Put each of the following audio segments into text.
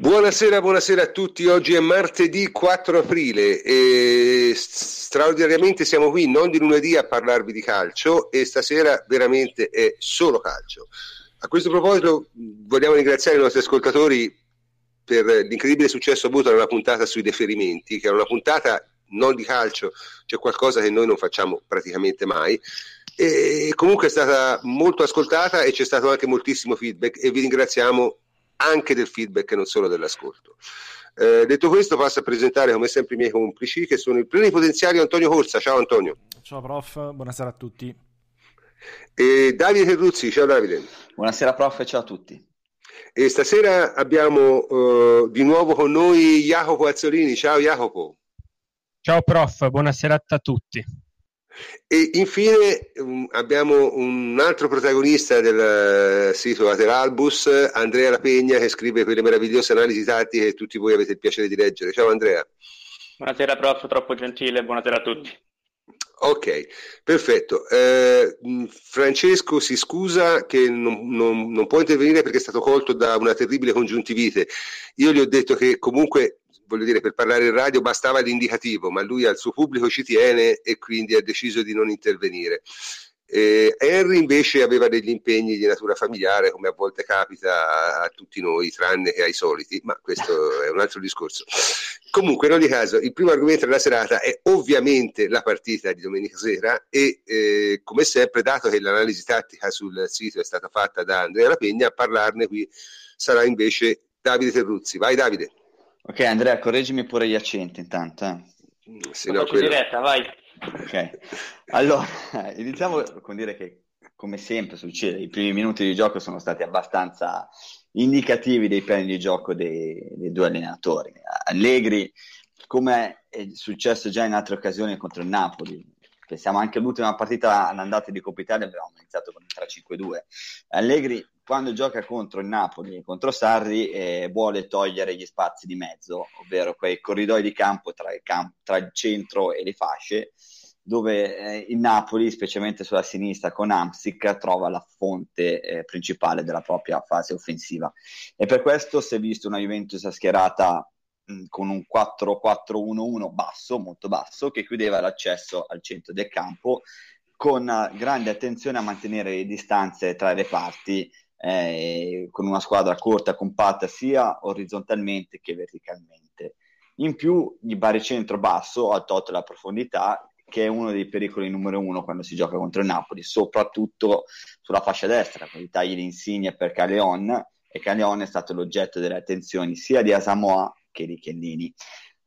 Buonasera, buonasera a tutti. Oggi è martedì 4 aprile e straordinariamente siamo qui non di lunedì a parlarvi di calcio e stasera veramente è solo calcio. A questo proposito vogliamo ringraziare i nostri ascoltatori per l'incredibile successo avuto nella puntata sui deferimenti, che è una puntata non di calcio, c'è qualcosa che noi non facciamo praticamente mai. E comunque è stata molto ascoltata e c'è stato anche moltissimo feedback e vi ringraziamo anche del feedback e non solo dell'ascolto. Eh, detto questo, passo a presentare come sempre i miei complici che sono il plenipotenziario Antonio Corsa. Ciao Antonio. Ciao prof, buonasera a tutti. E Davide Terruzzi, ciao Davide. Buonasera prof, ciao a tutti. E stasera abbiamo uh, di nuovo con noi Jacopo Azzolini. Ciao Jacopo. Ciao prof, buonasera a tutti. E infine um, abbiamo un altro protagonista del uh, sito Lateralbus, Andrea Lapegna, che scrive quelle meravigliose analisi tattiche che tutti voi avete il piacere di leggere. Ciao Andrea. Buonasera prof, troppo gentile, buonasera a tutti. Ok, perfetto. Eh, Francesco si scusa che non, non, non, può intervenire perché è stato colto da una terribile congiuntivite. Io gli ho detto che comunque voglio dire, per parlare in radio bastava l'indicativo, ma lui al suo pubblico ci tiene e quindi ha deciso di non intervenire. Eh, Henry invece aveva degli impegni di natura familiare, come a volte capita a, a, tutti noi, tranne che ai soliti, ma questo è un altro discorso. Comunque, in ogni caso, il primo argomento della serata è ovviamente la partita di domenica sera e, eh, come sempre, dato che l'analisi tattica sul sito è stata fatta da Andrea Lapegna, a parlarne qui sarà invece Davide Terruzzi. Vai Davide. Ok, Andrea, correggimi pure gli accenti intanto. Eh. Se no, quello... diretta, vai. Ok, allora iniziamo con dire che, come sempre succede, i primi minuti di gioco sono stati abbastanza indicativi dei piani di gioco dei, dei due allenatori. Allegri, come è successo già in altre occasioni contro il Napoli, pensiamo anche all'ultima partita all'andata di Coppa Italia, abbiamo iniziato con il 3-5-2. Allegri quando gioca contro il Napoli contro Sarri eh, vuole togliere gli spazi di mezzo, ovvero quei corridoi di campo tra il, camp- tra il centro e le fasce, dove eh, il Napoli, specialmente sulla sinistra con Amsic, trova la fonte eh, principale della propria fase offensiva. E per questo si è visto una Juventus schierata mh, con un 4-4-1-1 basso, molto basso, che chiudeva l'accesso al centro del campo con grande attenzione a mantenere le distanze tra le parti eh, con una squadra corta, compatta sia orizzontalmente che verticalmente. In più, il baricentro basso ha tolto la profondità, che è uno dei pericoli numero uno quando si gioca contro il Napoli, soprattutto sulla fascia destra, con i tagli di insigne per Caleon, e Caleon è stato l'oggetto delle attenzioni sia di Asamoah che di Chiellini.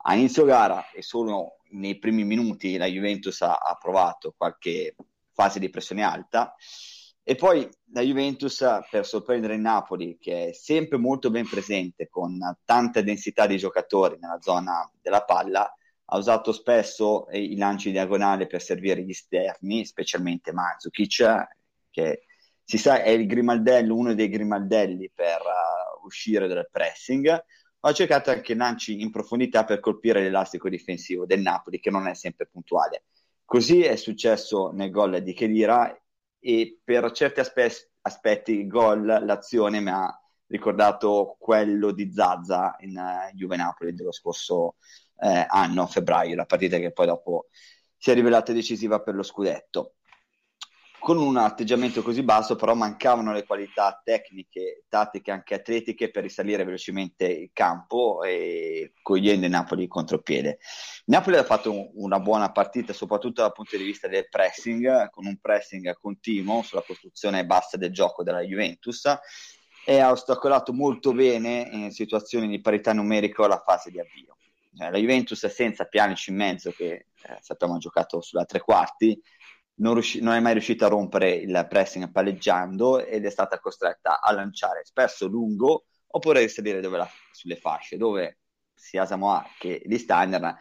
A inizio gara e solo nei primi minuti la Juventus ha, ha provato qualche fase di pressione alta, e poi la Juventus, per sorprendere il Napoli, che è sempre molto ben presente, con tanta densità di giocatori nella zona della palla, ha usato spesso i lanci diagonali per servire gli esterni, specialmente Mandzukic, che si sa è il grimaldello, uno dei grimaldelli per uh, uscire dal pressing. Ha cercato anche lanci in profondità per colpire l'elastico difensivo del Napoli, che non è sempre puntuale. Così è successo nel gol di Khedira e per certi aspe- aspetti gol, l'azione mi ha ricordato quello di Zazza in uh, Juve Napoli dello scorso eh, anno, febbraio, la partita che poi dopo si è rivelata decisiva per lo scudetto con un atteggiamento così basso però mancavano le qualità tecniche, tattiche, anche atletiche per risalire velocemente il campo e cogliendo il Napoli contropiede. Napoli ha fatto una buona partita soprattutto dal punto di vista del pressing, con un pressing continuo sulla costruzione bassa del gioco della Juventus e ha ostacolato molto bene in situazioni di parità numerica la fase di avvio. Eh, la Juventus senza Pjanic in mezzo che eh, sappiamo ha giocato sulla tre quarti non, riusci- non, è mai riuscita a rompere il pressing palleggiando ed è stata costretta a lanciare spesso lungo oppure risalire la- sulle fasce dove sia Samoa che gli Steiner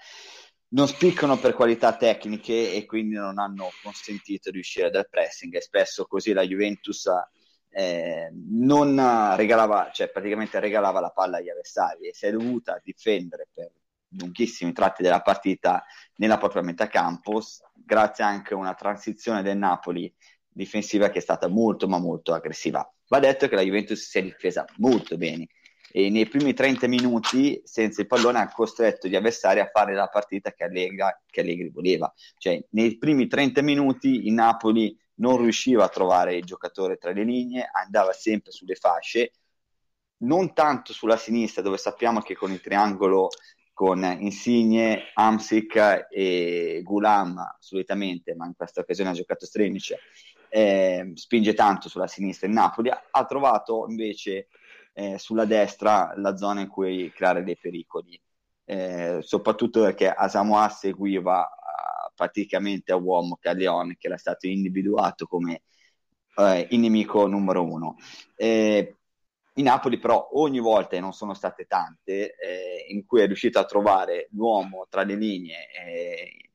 non spiccano per qualità tecniche e quindi non hanno consentito di uscire dal pressing. E spesso così la Juventus eh, non regalava, cioè praticamente regalava la palla agli avversari e si è dovuta difendere per lunghissimi tratti della partita nella propria metà campo, grazie anche a una transizione del Napoli difensiva che è stata molto ma molto aggressiva. Va detto che la Juventus si è difesa molto bene e nei primi 30 minuti senza il pallone ha costretto gli avversari a fare la partita che Allegri, che Allegri voleva. Cioè, nei primi 30 minuti il Napoli non riusciva a trovare il giocatore tra le linee, andava sempre sulle fasce, non tanto sulla sinistra dove sappiamo che con il triangolo con Insigne, Amsic e Gulam solitamente, ma in questa occasione ha giocato Strenic, eh, spinge tanto sulla sinistra in Napoli, ha trovato invece eh, sulla destra la zona in cui creare dei pericoli, eh, soprattutto perché Asamoah seguiva uh, praticamente a uomo Caglione che era stato individuato come eh, il nemico numero uno. Eh, in Napoli però ogni volta, e non sono state tante, eh, in cui è riuscito a trovare l'uomo tra le linee, eh,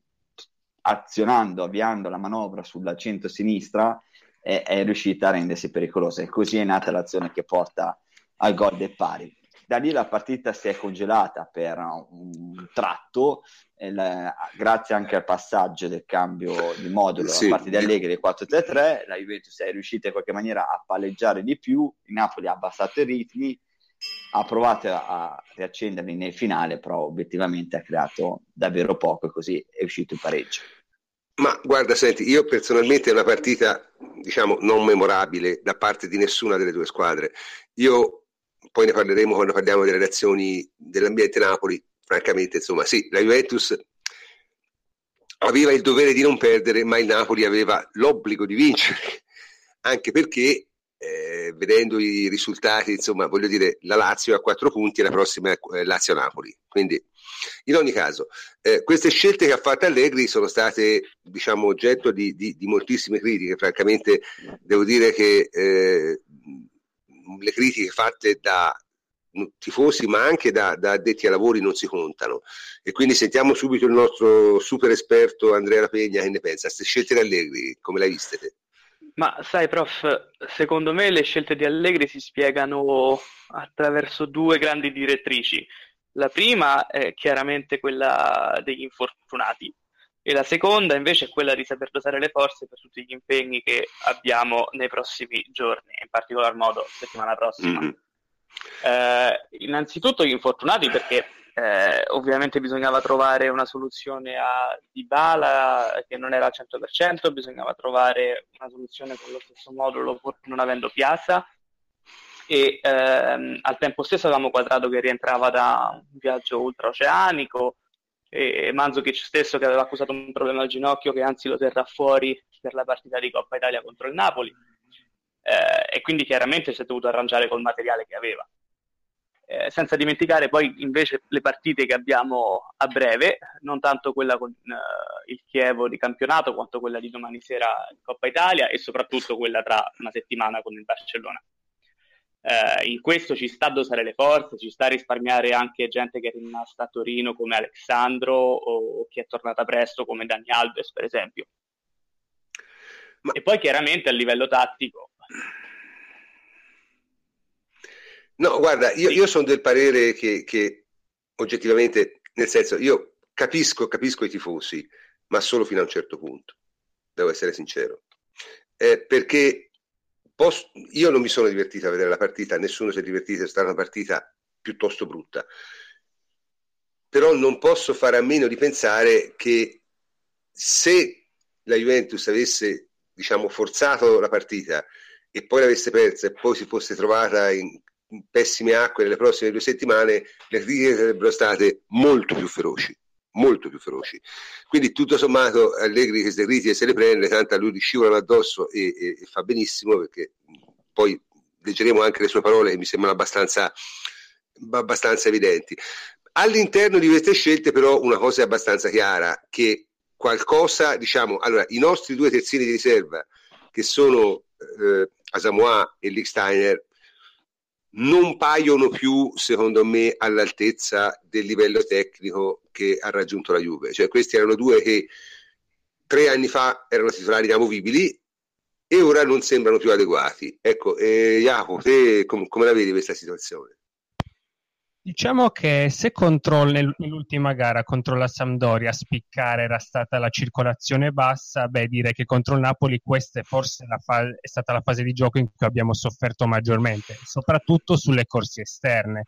azionando, avviando la manovra sulla centro-sinistra, eh, è riuscita a rendersi pericolosa. E così è nata l'azione che porta al gol del pari. Da lì la partita si è congelata per un tratto, la, grazie anche al passaggio del cambio di modulo sì. da parte di Allegri del 4-3-3, la Juventus è riuscita in qualche maniera a palleggiare di più, il Napoli ha abbassato i ritmi, ha provato a riaccenderli nel finale, però obiettivamente ha creato davvero poco e così è uscito il pareggio. Ma guarda, senti, io personalmente è una partita, diciamo, non memorabile da parte di nessuna delle due squadre. Io poi ne parleremo quando parliamo delle reazioni dell'ambiente Napoli, francamente, insomma, sì, la Juventus aveva il dovere di non perdere, ma il Napoli aveva l'obbligo di vincere, anche perché eh, vedendo i risultati, insomma, voglio dire, la Lazio a quattro punti e la prossima è Lazio-Napoli. Quindi, in ogni caso, eh, queste scelte che ha fatto Allegri sono state, diciamo, oggetto di, di, di moltissime critiche. Francamente, devo dire che eh, le critiche fatte da tifosi ma anche da, da, addetti ai lavori non si contano. E quindi sentiamo subito il nostro super esperto Andrea Rapegna che ne pensa, queste scelte di Allegri come l'hai viste te? Ma sai prof, secondo me le scelte di Allegri si spiegano attraverso due grandi direttrici. La prima è chiaramente quella degli infortunati e la seconda invece è quella di saper dosare le forze per tutti gli impegni che abbiamo nei prossimi giorni, in particolar modo settimana prossima. Mm-hmm. Eh, innanzitutto gli infortunati perché eh, ovviamente bisognava trovare una soluzione a Dybala che non era al 100%, bisognava trovare una soluzione con lo stesso modulo pur non avendo Piazza e ehm, al tempo stesso avevamo quadrato che rientrava da un viaggio ultraoceanico e Manzukic stesso che aveva accusato un problema al ginocchio che anzi lo terrà fuori per la partita di Coppa Italia contro il Napoli eh, e quindi chiaramente si è dovuto arrangiare col materiale che aveva. Eh, senza dimenticare poi invece le partite che abbiamo a breve, non tanto quella con eh, il Chievo di campionato quanto quella di domani sera in Coppa Italia e soprattutto quella tra una settimana con il Barcellona eh, in questo ci sta a dosare le forze, ci sta a risparmiare anche gente che è rimasta a Torino come Alessandro o, o che è tornata presto come Dani Alves per esempio. Ma... E poi chiaramente a livello tattico. No, guarda, io, io sono del parere che, che, oggettivamente, nel senso, io capisco, capisco i tifosi, ma solo fino a un certo punto, devo essere sincero. Eh, perché Post, io non mi sono divertito a vedere la partita, nessuno si è divertito, è stata una partita piuttosto brutta. Però non posso fare a meno di pensare che se la Juventus avesse diciamo, forzato la partita e poi l'avesse persa e poi si fosse trovata in, in pessime acque nelle prossime due settimane, le critiche sarebbero state molto più feroci molto più feroci. Quindi tutto sommato Allegri che se se le prende, tanto a lui gli scivolano addosso e, e, e, fa benissimo perché poi leggeremo anche le sue parole che mi sembrano abbastanza, abbastanza evidenti. All'interno di queste scelte però una cosa è abbastanza chiara, che qualcosa, diciamo, allora i nostri due terzini di riserva che sono eh, Asamoah e Licksteiner non paiono più, secondo me, all'altezza del livello tecnico che ha raggiunto la Juve. Cioè, questi erano due che tre anni fa erano titolari inamovibili e ora non sembrano più adeguati. Ecco, eh, Jacopo, te com- come la vedi questa situazione? Diciamo che se contro, nell'ultima gara contro la Sampdoria a spiccare era stata la circolazione bassa, beh direi che contro il Napoli questa è forse fa- è stata la fase di gioco in cui abbiamo sofferto maggiormente, soprattutto sulle corse esterne.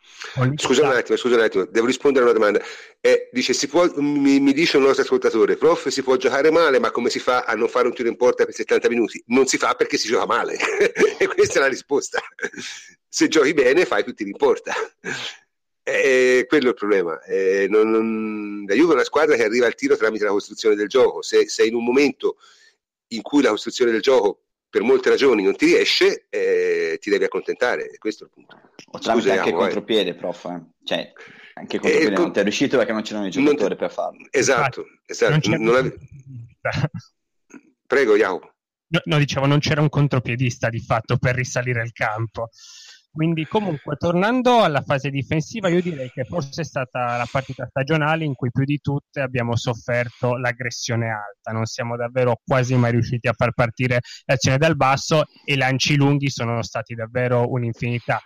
Scusa un attimo, scusa un attimo, devo rispondere a una domanda. Eh, dice, può, mi, mi, dice un nostro ascoltatore, prof si può giocare male, ma come si fa a non fare un tiro in porta per 70 minuti? Non si fa perché si gioca male e questa è la risposta. Se giochi bene fai tutti in porta. Eh, quello è il problema. Eh, non, non... La Juve è una squadra che arriva al tiro tramite la costruzione del gioco. Se sei in un momento in cui la costruzione del gioco per molte ragioni non ti riesce, eh, ti devi accontentare. Questo è il punto. O tramite anche il contropiede, prof. Eh. Cioè, anche il contropiede eh, non ti è riuscito perché non c'erano i giocatori per farlo. Esatto, esatto. Non ave... Prego, Jacopo. No, no, dicevo, non c'era un contropiedista di fatto per risalire il campo. Quindi comunque tornando alla fase difensiva io direi che forse è stata la partita stagionale in cui più di tutte abbiamo sofferto l'aggressione alta, non siamo davvero quasi mai riusciti a far partire l'azione dal basso e i lanci lunghi sono stati davvero un'infinità.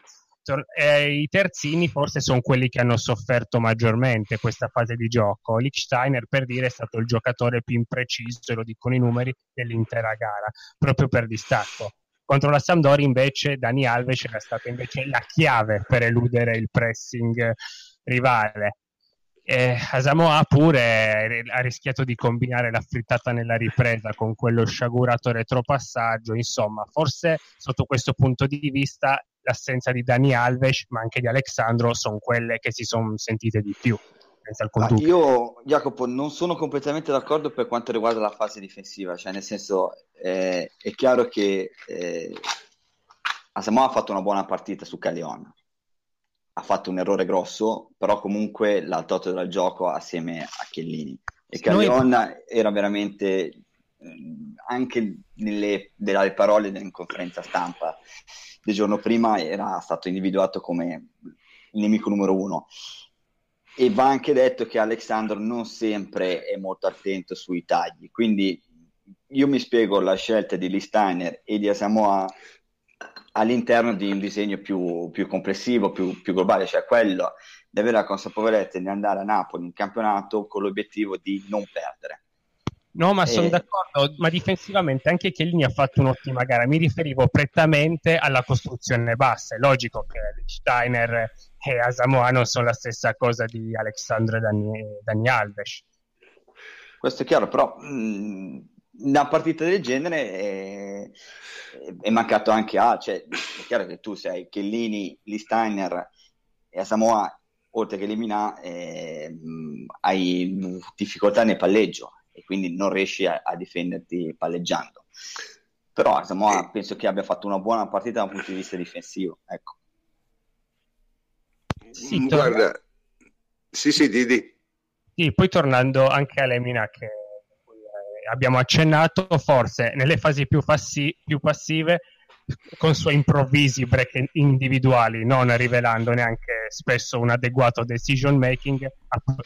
Eh, I terzini forse sono quelli che hanno sofferto maggiormente questa fase di gioco. Lichsteiner, per dire, è stato il giocatore più impreciso, lo dicono i numeri, dell'intera gara, proprio per distacco contro la Sampdoria invece Dani Alves era stata invece la chiave per eludere il pressing rivale. Eh, Asamoah pure ha rischiato di combinare la frittata nella ripresa con quello sciagurato retropassaggio. Insomma, forse sotto questo punto di vista l'assenza di Dani Alves, ma anche di Alexandro, sono quelle che si sono sentite di più dubbio. Io, Jacopo, non sono completamente d'accordo per quanto riguarda la fase difensiva, cioè nel senso eh, è chiaro che eh, Asamoah ha fatto una buona partita su Calion, ha fatto un errore grosso, però comunque l'ha tolto dal gioco assieme a Chiellini. E Calion Noi... era veramente, eh, anche nelle, nelle parole in conferenza stampa del giorno prima, era stato individuato come il nemico numero uno. E va anche detto che Alexandro non sempre è molto attento sui tagli, quindi io mi spiego la scelta di Listeiner e di Asamoah all'interno di un disegno più, più complessivo, più, più, globale, cioè quello di avere la consapevolezza di andare a Napoli in campionato con l'obiettivo di non perdere. No, ma sono d'accordo, ma difensivamente anche Chiellini ha fatto un'ottima gara. Mi riferivo prettamente alla costruzione bassa. È logico che Steiner e Asamoah non sono la stessa cosa di Alexandre Dani, Dani Alves. Questo è chiaro, però mh, una partita del genere è, è mancato anche A, cioè è chiaro che tu sei Chiellini, Listeiner e Asamoah, oltre che Limina, eh, hai difficoltà nel palleggio e quindi non riesci a, a difenderti palleggiando. Però Asamoah penso che abbia fatto una buona partita dal punto di vista difensivo. Ecco. Sì, mm, Guarda, sì, sì, di, di. Sì, poi tornando anche all'Emina che abbiamo accennato, forse nelle fasi più, fassi, più passive con suoi improvvisi break individuali, non rivelando neanche spesso un adeguato decision making,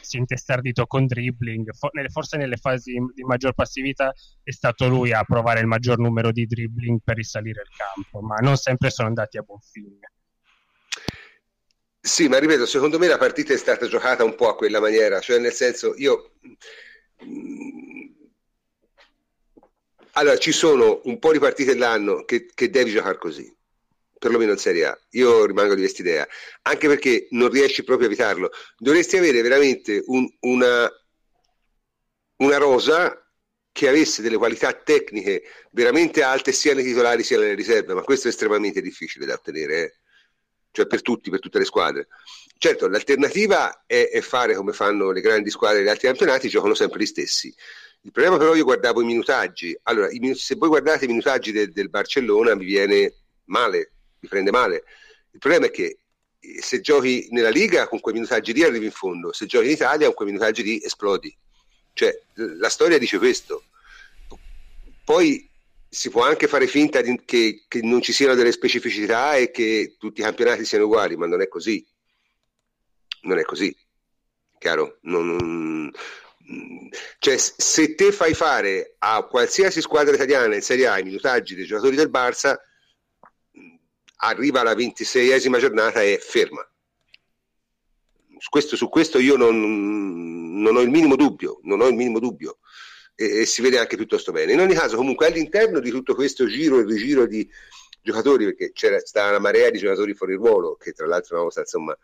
si è intestardito con dribbling. Forse nelle fasi di maggior passività è stato lui a provare il maggior numero di dribbling per risalire il campo, ma non sempre sono andati a buon fine. Sì, ma ripeto, secondo me la partita è stata giocata un po' a quella maniera, cioè nel senso io... Allora, ci sono un po' di partite l'anno che, che devi giocare così, perlomeno in Serie A. Io rimango di questa idea, anche perché non riesci proprio a evitarlo. Dovresti avere veramente un, una, una rosa che avesse delle qualità tecniche veramente alte sia nei titolari sia nelle riserve, ma questo è estremamente difficile da ottenere. Eh cioè per tutti, per tutte le squadre. Certo, l'alternativa è, è fare come fanno le grandi squadre degli altri campionati, giocano sempre gli stessi. Il problema però io guardavo i minutaggi. Allora, i, se voi guardate i minutaggi de, del Barcellona mi viene male, mi prende male. Il problema è che eh, se giochi nella Liga con quei minutaggi lì arrivi in fondo, se giochi in Italia con quei minutaggi lì esplodi. Cioè, la storia dice questo. Poi si può anche fare finta di, che, che, non ci siano delle specificità e che tutti i campionati siano uguali, ma non è così. Non è così. Chiaro? Non, non, cioè, se te fai fare a qualsiasi squadra italiana in Serie A i minutaggi dei giocatori del Barça, arriva alla 26esima giornata e ferma. questo, su questo io non, non, ho il minimo dubbio, non ho il minimo dubbio. E, e, si vede anche piuttosto bene. In ogni caso, comunque, all'interno di tutto questo giro e rigiro di giocatori, perché c'era stata una marea di giocatori fuori ruolo, che tra l'altro una volta, insomma,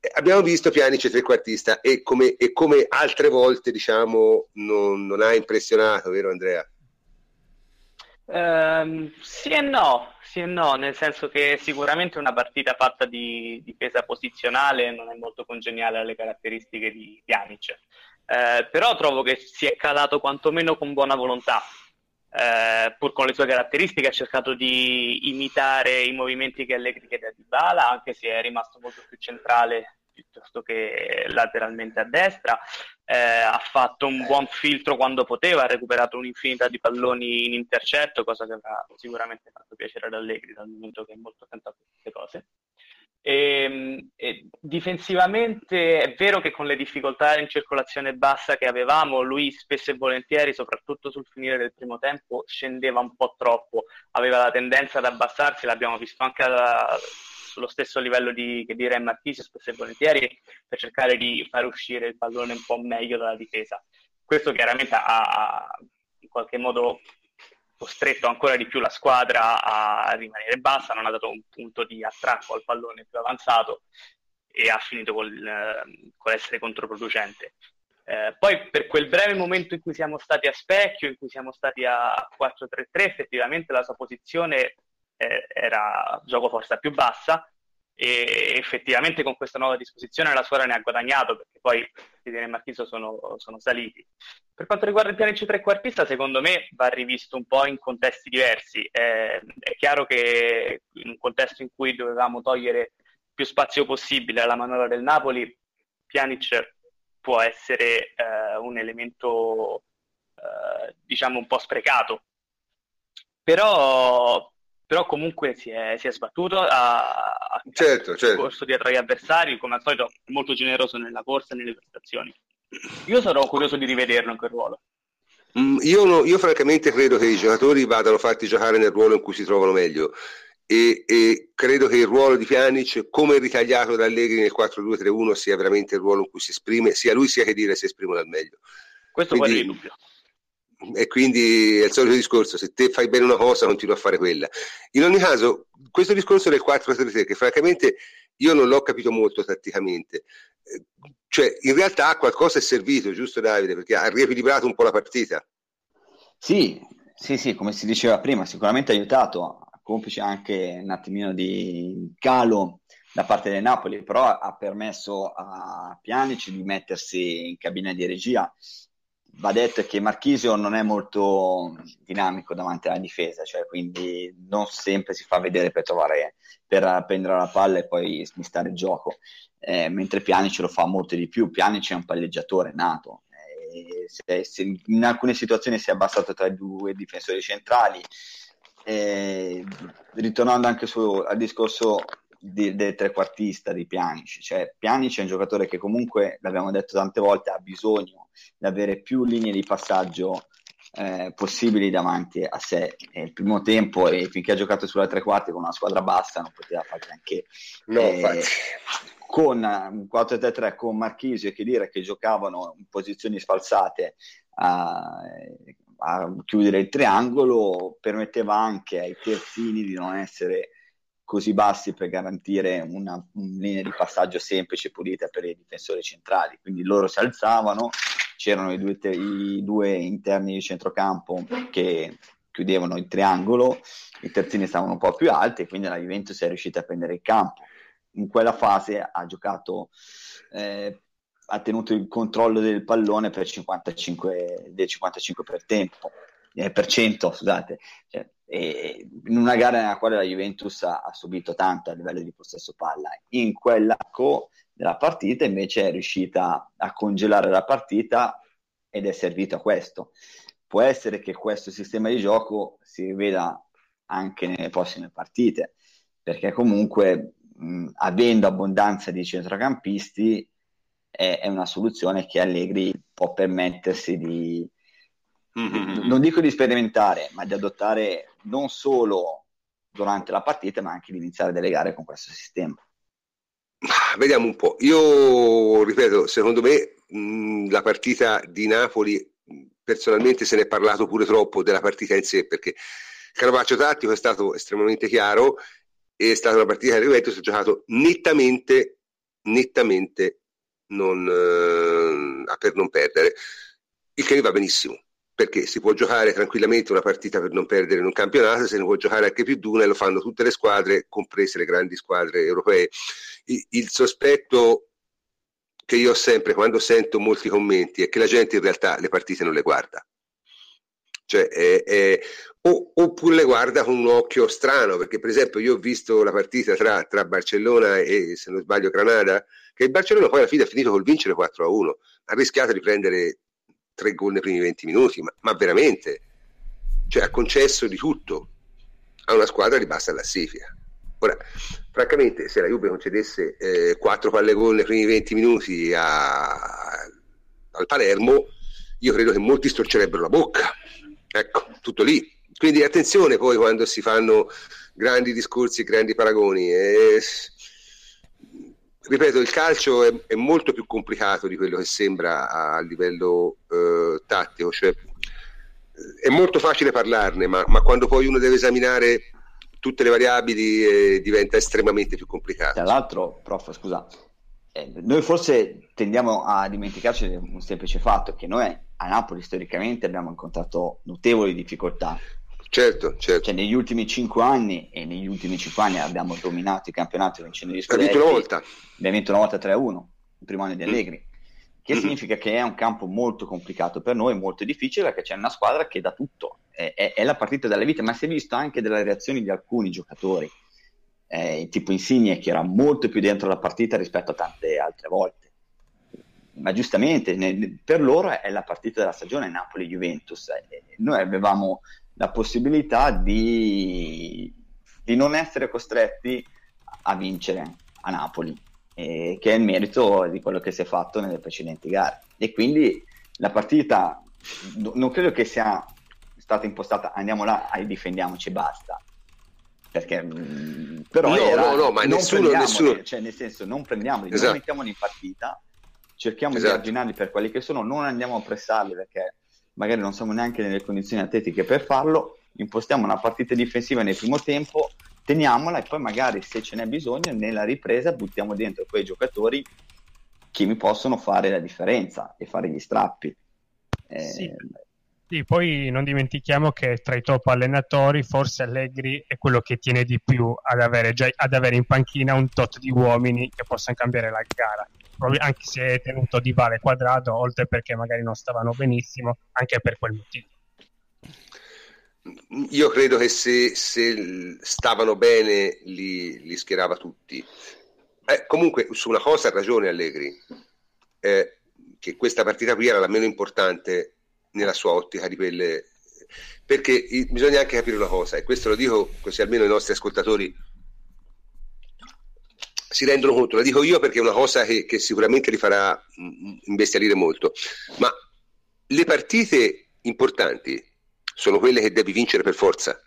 eh, abbiamo visto Pianice trequartista e come, e come altre volte, diciamo, non, non ha impressionato, vero Andrea? Um, sì e no, sì e no, nel senso che sicuramente una partita fatta di difesa posizionale non è molto congeniale alle caratteristiche di Pjanic, eh, però trovo che si è calato quantomeno con buona volontà, eh, pur con le sue caratteristiche ha cercato di imitare i movimenti che Allegri chiede a Dybala, anche se è rimasto molto più centrale piuttosto che lateralmente a destra. Eh, ha fatto un buon filtro quando poteva, ha recuperato un'infinità di palloni in intercetto, cosa che avrà sicuramente fatto piacere ad Allegri dal momento che è molto attento a queste cose. E, ehm, e, difensivamente è vero che con le difficoltà in circolazione bassa che avevamo, lui spesso e volentieri, soprattutto sul finire del primo tempo, scendeva un po' troppo, aveva la tendenza ad abbassarsi, l'abbiamo visto anche alla, sullo stesso livello di, che dire Marchisio spesso e volentieri per cercare di far uscire il pallone un po' meglio dalla difesa. Questo chiaramente ha in qualche modo costretto ancora di più la squadra a rimanere bassa, non ha dato un punto di attracco al pallone più avanzato e ha finito con, con l'essere controproducente. Eh, poi per quel breve momento in cui siamo stati a specchio, in cui siamo stati a 4-3-3, effettivamente la sua posizione eh, era gioco forza più bassa e effettivamente con questa nuova disposizione la squadra ne ha guadagnato perché poi e Marchiso sono, sono, saliti. Per quanto riguarda il piano C trequartista, secondo me va rivisto un po' in contesti diversi. Eh, è chiaro che in un contesto in cui dovevamo togliere più spazio possibile alla manovra del Napoli, Pjanic può essere eh, un elemento eh, diciamo un po' sprecato. Però, però comunque si è, si è sbattuto, ha, ha certo, certo. corso dietro agli avversari, come al solito molto generoso nella corsa e nelle prestazioni. Io sarò curioso di rivederlo in quel ruolo. Mm, io, no, io, francamente credo che i giocatori vadano fatti giocare nel ruolo in cui si trovano meglio e, e credo che il ruolo di Pjanic, come ritagliato da Allegri nel 4-2-3-1, sia veramente il ruolo in cui si esprime, sia lui sia che dire si esprimono al meglio. Questo Quindi, fuori di dubbio e quindi è il solito discorso, se te fai bene una cosa continua a fare quella. In ogni caso, questo discorso del 4-3-3, che francamente io non l'ho capito molto tatticamente, cioè in realtà qualcosa è servito, giusto Davide, perché ha riequilibrato un po' la partita. Sì, sì, sì, come si diceva prima, sicuramente ha aiutato, complice anche un attimino di calo da parte del Napoli, però ha permesso a Pianici di mettersi in cabina di regia va detto che Marchisio non è molto dinamico davanti alla difesa, cioè quindi non sempre si fa vedere per, trovare, per prendere la palla e poi smistare il gioco, eh, mentre Pianic lo fa molto di più. Pianic è un palleggiatore nato, eh, se, se in alcune situazioni si è abbassato tra i due difensori centrali. Eh, ritornando anche su, al discorso di, del trequartista di Pjanic, cioè Pjanic è un giocatore che comunque, l'abbiamo detto tante volte, ha bisogno di avere più linee di passaggio eh, possibili davanti a sé. E il primo tempo, e finché ha giocato sulla tre quarti con una squadra bassa, non poteva fare neanche. No, eh, con un 4-3-3 con Marchisio e che dire che giocavano in posizioni sfalsate a, a chiudere il triangolo permetteva anche ai terzini di non essere così bassi per garantire una, una linea di passaggio semplice e pulita per i difensori centrali. Quindi loro si alzavano, c'erano i due, te- i due interni di centrocampo che chiudevano il triangolo, i terzini stavano un po' più alti e quindi la Juventus è riuscita a prendere il campo. In quella fase ha giocato, eh, ha tenuto il controllo del pallone per 55, del 55 per tempo, eh, per cento, scusate. Cioè, in una gara nella quale la Juventus ha, ha, subito tanto a livello di possesso palla. In quell'arco della partita invece è riuscita a congelare la partita ed è servito a questo. Può essere che questo sistema di gioco si riveda anche nelle prossime partite, perché comunque mh, avendo abbondanza di centrocampisti è, è una soluzione che Allegri può permettersi di, Mm-hmm. Non dico di sperimentare, ma di adottare non solo durante la partita, ma anche di iniziare a delegare con questo sistema. Vediamo un po'. Io ripeto, secondo me mh, la partita di Napoli, personalmente se ne è parlato pure troppo della partita in sé, perché il canovaccio tattico è stato estremamente chiaro è stata una partita che Juventus ha giocato nettamente, nettamente non, eh, per non perdere, il che mi va benissimo perché si può giocare tranquillamente una partita per non perdere in un campionato, se ne può giocare anche più di una e lo fanno tutte le squadre, comprese le grandi squadre europee. Il, sospetto che io ho sempre quando sento molti commenti è che la gente in realtà le partite non le guarda. Cioè, è, è, o, oppure le guarda con un occhio strano, perché per esempio io ho visto la partita tra, tra Barcellona e, se non sbaglio, Granada, che il Barcellona poi alla fine ha finito col vincere 4 a 1, ha rischiato di prendere tre gol nei primi 20 minuti, ma, ma veramente, cioè ha concesso di tutto a una squadra di bassa classifica. Ora, francamente, se la Juve concedesse eh, palle gol nei primi 20 minuti a, al Palermo, io credo che molti storcerebbero la bocca. Ecco, tutto lì. Quindi attenzione poi quando si fanno grandi discorsi, grandi paragoni. Eh, ripeto, il calcio è, è, molto più complicato di quello che sembra a livello eh, tattico, cioè, è molto facile parlarne, ma, ma, quando poi uno deve esaminare tutte le variabili eh, diventa estremamente più complicato. Tra l'altro, prof, scusa, eh, noi forse tendiamo a dimenticarci di un semplice fatto, che noi a Napoli storicamente abbiamo incontrato notevoli difficoltà Certo, certo. Cioè, negli ultimi cinque anni, e negli ultimi cinque anni abbiamo dominato i campionati vincendo gli scudetti. Abbiamo vinto una volta. Abbiamo vinto una volta 3-1, il primo anno di mm. Allegri. Mm. Che mm-hmm. significa che è un campo molto complicato per noi, molto difficile, perché c'è una squadra che dà tutto. È, è, è la partita della vita, ma si è visto anche dalle reazioni di alcuni giocatori. Eh, tipo Insigne, che era molto più dentro la partita rispetto a tante altre volte ma giustamente ne, per loro è la partita della stagione Napoli-Juventus. Noi avevamo la possibilità di, di non essere costretti a vincere a Napoli, eh, che è il merito di quello che si è fatto nelle precedenti gare. E quindi la partita non credo che sia stata impostata andiamo là e difendiamoci basta. Perché mm, però no, era, no, no, ma nessuno, nessuno... Cioè, nel senso, non prendiamoli, esatto. non mettiamoli in partita, cerchiamo esatto. di arginarli per quelli che sono, non andiamo a pressarli perché magari non siamo neanche nelle condizioni atletiche per farlo, impostiamo una partita difensiva nel primo tempo, teniamola e poi magari se ce n'è bisogno nella ripresa buttiamo dentro quei giocatori che mi possono fare la differenza e fare gli strappi. Eh... Sì. sì. poi non dimentichiamo che tra i top allenatori forse Allegri è quello che tiene di più ad avere, già, ad avere in panchina un tot di uomini che possano cambiare la gara anche se è tenuto di vale quadrato, oltre perché magari non stavano benissimo, anche per quel motivo. Io credo che se, se stavano bene li, li schierava tutti. Eh, comunque su una cosa ha ragione Allegri, eh, che questa partita qui era la meno importante nella sua ottica di quelle... Perché bisogna anche capire una cosa, e questo lo dico così almeno i nostri ascoltatori si rendono conto, la dico io perché è una cosa che, che sicuramente li farà mm, imbestialire molto, ma le partite importanti sono quelle che devi vincere per forza.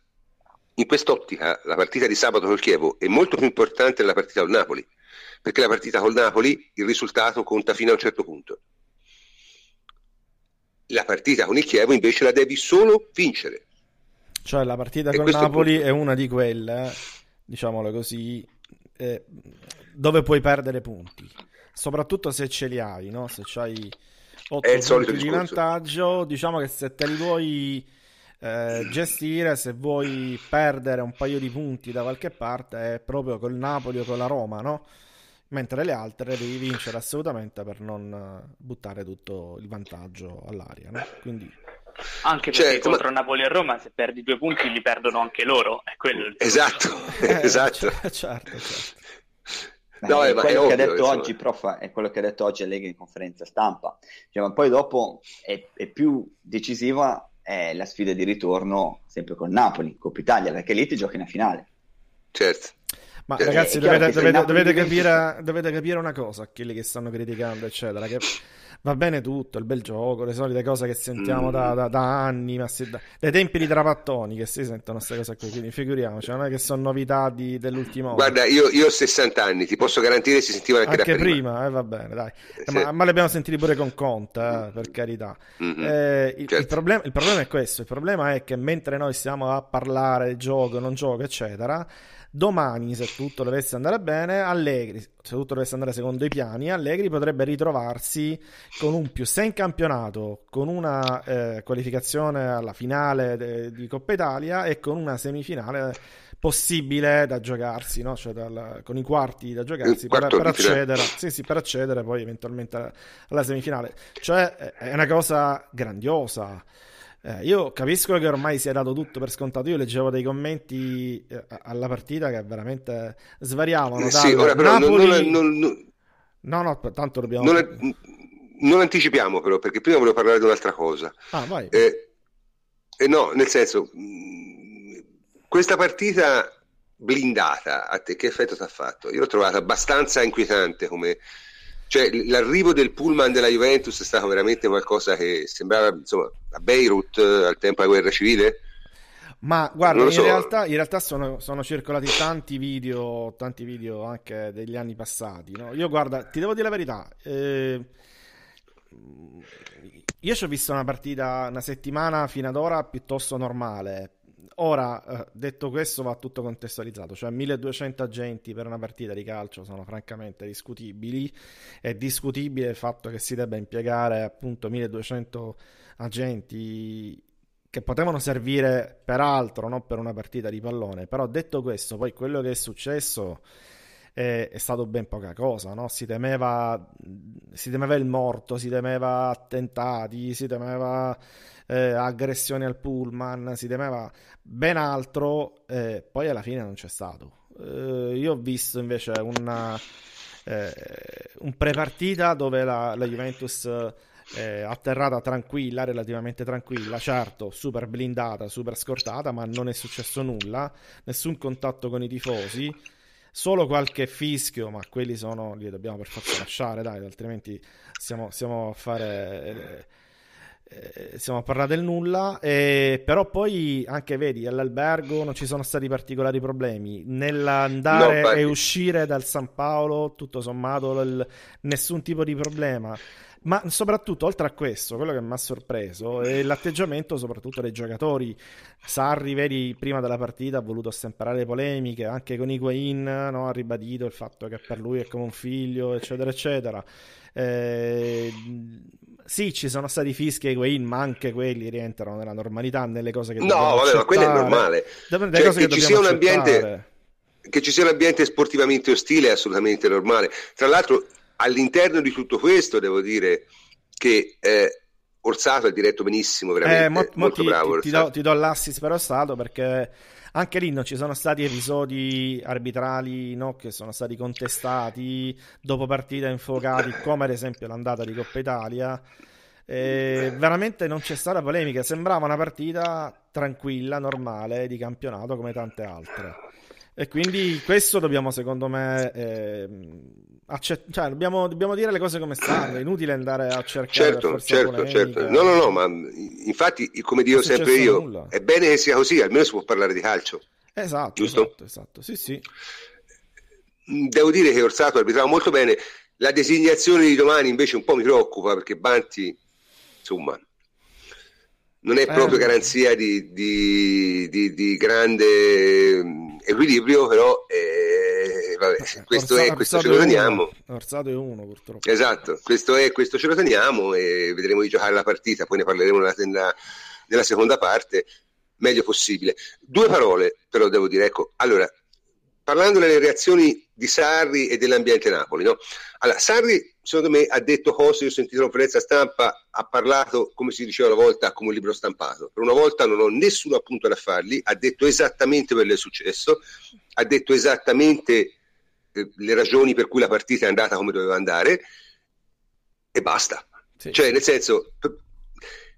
In quest'ottica la partita di sabato col Chievo è molto più importante della partita col Napoli, perché la partita col Napoli il risultato conta fino a un certo punto. La partita con il Chievo invece la devi solo vincere. Cioè la partita e con Napoli è, è una di quelle, diciamolo così, eh, dove puoi perdere punti, soprattutto se ce li hai, no? se hai 8 punti di discorso. vantaggio, diciamo che se te li vuoi eh, gestire, se vuoi perdere un paio di punti da qualche parte, è proprio col Napoli o con la Roma, no? mentre le altre devi vincere assolutamente per non buttare tutto il vantaggio all'aria. No? Quindi... Anche perché certo, contro ma... Napoli e Roma se perdi due punti li perdono anche loro, è quello il Esatto, eh, esatto. Certo, certo. No, è, quello che ha detto insomma. oggi, prof, è quello che ha detto oggi Allegri in conferenza stampa. Cioè, ma poi dopo è, è, più decisiva è la sfida di ritorno sempre con Napoli, Coppa Italia, perché lì ti giochi in finale. Certo. Ma eh, ragazzi, dovete, dovete, dovete, capire, dovete, capire, una cosa, quelli che stanno criticando, eccetera, che Va bene tutto, il bel gioco, le solite cose che sentiamo mm. da, da, da, anni, ma si, da, dai tempi di Trapattoni che si sentono queste cose qui, quindi figuriamoci, non è che sono novità di, dell'ultimo anno. Guarda, io, io, ho 60 anni, ti posso garantire si sentivano anche, anche da prima. prima eh, va bene, dai. Eh, ma, ma, le abbiamo sentite pure con Conte, eh, per carità. Mm-hmm. Eh, il, certo. il, problema, il problema è questo, il problema è che mentre noi stiamo a parlare gioco, non gioco, eccetera Domani, se tutto dovesse andare bene, Allegri, se tutto dovesse andare secondo i piani, Allegri potrebbe ritrovarsi con un più 6 in campionato, con una eh, qualificazione alla finale de- di Coppa Italia e con una semifinale possibile da giocarsi, no? cioè dal, con i quarti da giocarsi per, per, accedere, sì, sì, per accedere poi eventualmente alla semifinale. Cioè è una cosa grandiosa. Eh, io capisco che ormai si è dato tutto per scontato. Io leggevo dei commenti eh, alla partita che veramente svariavano. Eh, sì, ora però Napoli... non, non, No, no, tanto dobbiamo. Non, non, anticipiamo, però, perché prima volevo parlare di un'altra cosa. Ah, vai. Eh, eh, no, nel senso, mh, questa partita blindata a te, che effetto ti ha fatto? Io l'ho trovata abbastanza inquietante come cioè, l'arrivo del pullman della Juventus è stato veramente qualcosa che sembrava insomma, a Beirut eh, al tempo della guerra civile. Ma guarda, in, so. realtà, in realtà sono, sono, circolati tanti video, tanti video anche degli anni passati. No? Io guarda, ti devo dire la verità. Eh, io ci ho visto una partita una settimana fino ad ora piuttosto normale. Ora, eh, detto questo, va tutto contestualizzato, cioè 1200 agenti per una partita di calcio sono francamente discutibili. È discutibile il fatto che si debba impiegare appunto 1200 agenti che potevano servire per altro, non per una partita di pallone. Però detto questo, poi quello che è successo è, è stato ben poca cosa, no? si, temeva, si temeva il morto, si temeva attentati, si temeva eh, aggressioni al pullman, si temeva ben altro, eh, poi alla fine non c'è stato. Eh, io ho visto invece una, eh, un pre-partita dove la, la Juventus eh, atterrata tranquilla, relativamente tranquilla, certo, super blindata, super scortata, ma non è successo nulla, nessun contatto con i tifosi, solo qualche fischio, ma quelli sono, li dobbiamo per forza lasciare, dai, altrimenti siamo, siamo a fare... Eh, stiamo a parlare del nulla, eh, però poi anche vedi all'albergo non ci sono stati particolari problemi nell'andare no, e uscire dal San Paolo, tutto sommato, l- nessun tipo di problema. Ma soprattutto, oltre a questo, quello che mi ha sorpreso è l'atteggiamento soprattutto dei giocatori. Sarri, vedi, prima della partita ha voluto stemperare polemiche, anche con Higuain no? ha ribadito il fatto che per lui è come un figlio, eccetera, eccetera. Eh, sì, ci sono stati fischi e Higuain, ma anche quelli rientrano nella normalità, nelle cose che no, vabbè, accettare. ma quello è normale. Cioè, che, che ci sia un ambiente che ci sia un ambiente sportivamente ostile è assolutamente normale. Tra l'altro, all'interno di tutto questo, devo dire che eh, Orsato ha diretto benissimo, veramente eh, mo, mo molto ti, bravo. Ti, ti, do, ti do l'assist per Orsato perché anche lì non ci sono stati episodi arbitrali no, che sono stati contestati dopo partite infuocati, come ad esempio l'andata di Coppa Italia. E veramente non c'è stata polemica, sembrava una partita tranquilla, normale di campionato come tante altre. E quindi questo dobbiamo, secondo me, eh, accett- cioè, dobbiamo, dobbiamo, dire le cose come stanno. È inutile andare a cercare. Certo, certo, certo. No, no, no, ma infatti, come dico sempre io, nulla. è bene che sia così, almeno si può parlare di calcio. Esatto, giusto? Esatto, esatto. Sì, sì. Devo dire che Orsato arbitrava molto bene. La designazione di domani invece un po' mi preoccupa perché Banti, insomma, non è proprio eh. garanzia di, di, di, di grande equilibrio, però eh, vabbè, questo Orsa, è, questo ce lo teniamo. Orsato è uno purtroppo. Esatto, questo è, questo ce lo teniamo e vedremo di giocare la partita, poi ne parleremo nella, nella, nella seconda parte, meglio possibile. Due parole però devo dire, ecco, allora, parlando delle reazioni di Sarri e dell'ambiente Napoli, no? Allora, Sarri secondo me ha detto cose, io ho sentito la conferenza stampa, ha parlato come si diceva una volta come un libro stampato. Per una volta non ho nessun appunto da fargli, ha detto esattamente quello che è successo, ha detto esattamente eh, le ragioni per cui la partita è andata come doveva andare e basta. Sì. Cioè, nel senso,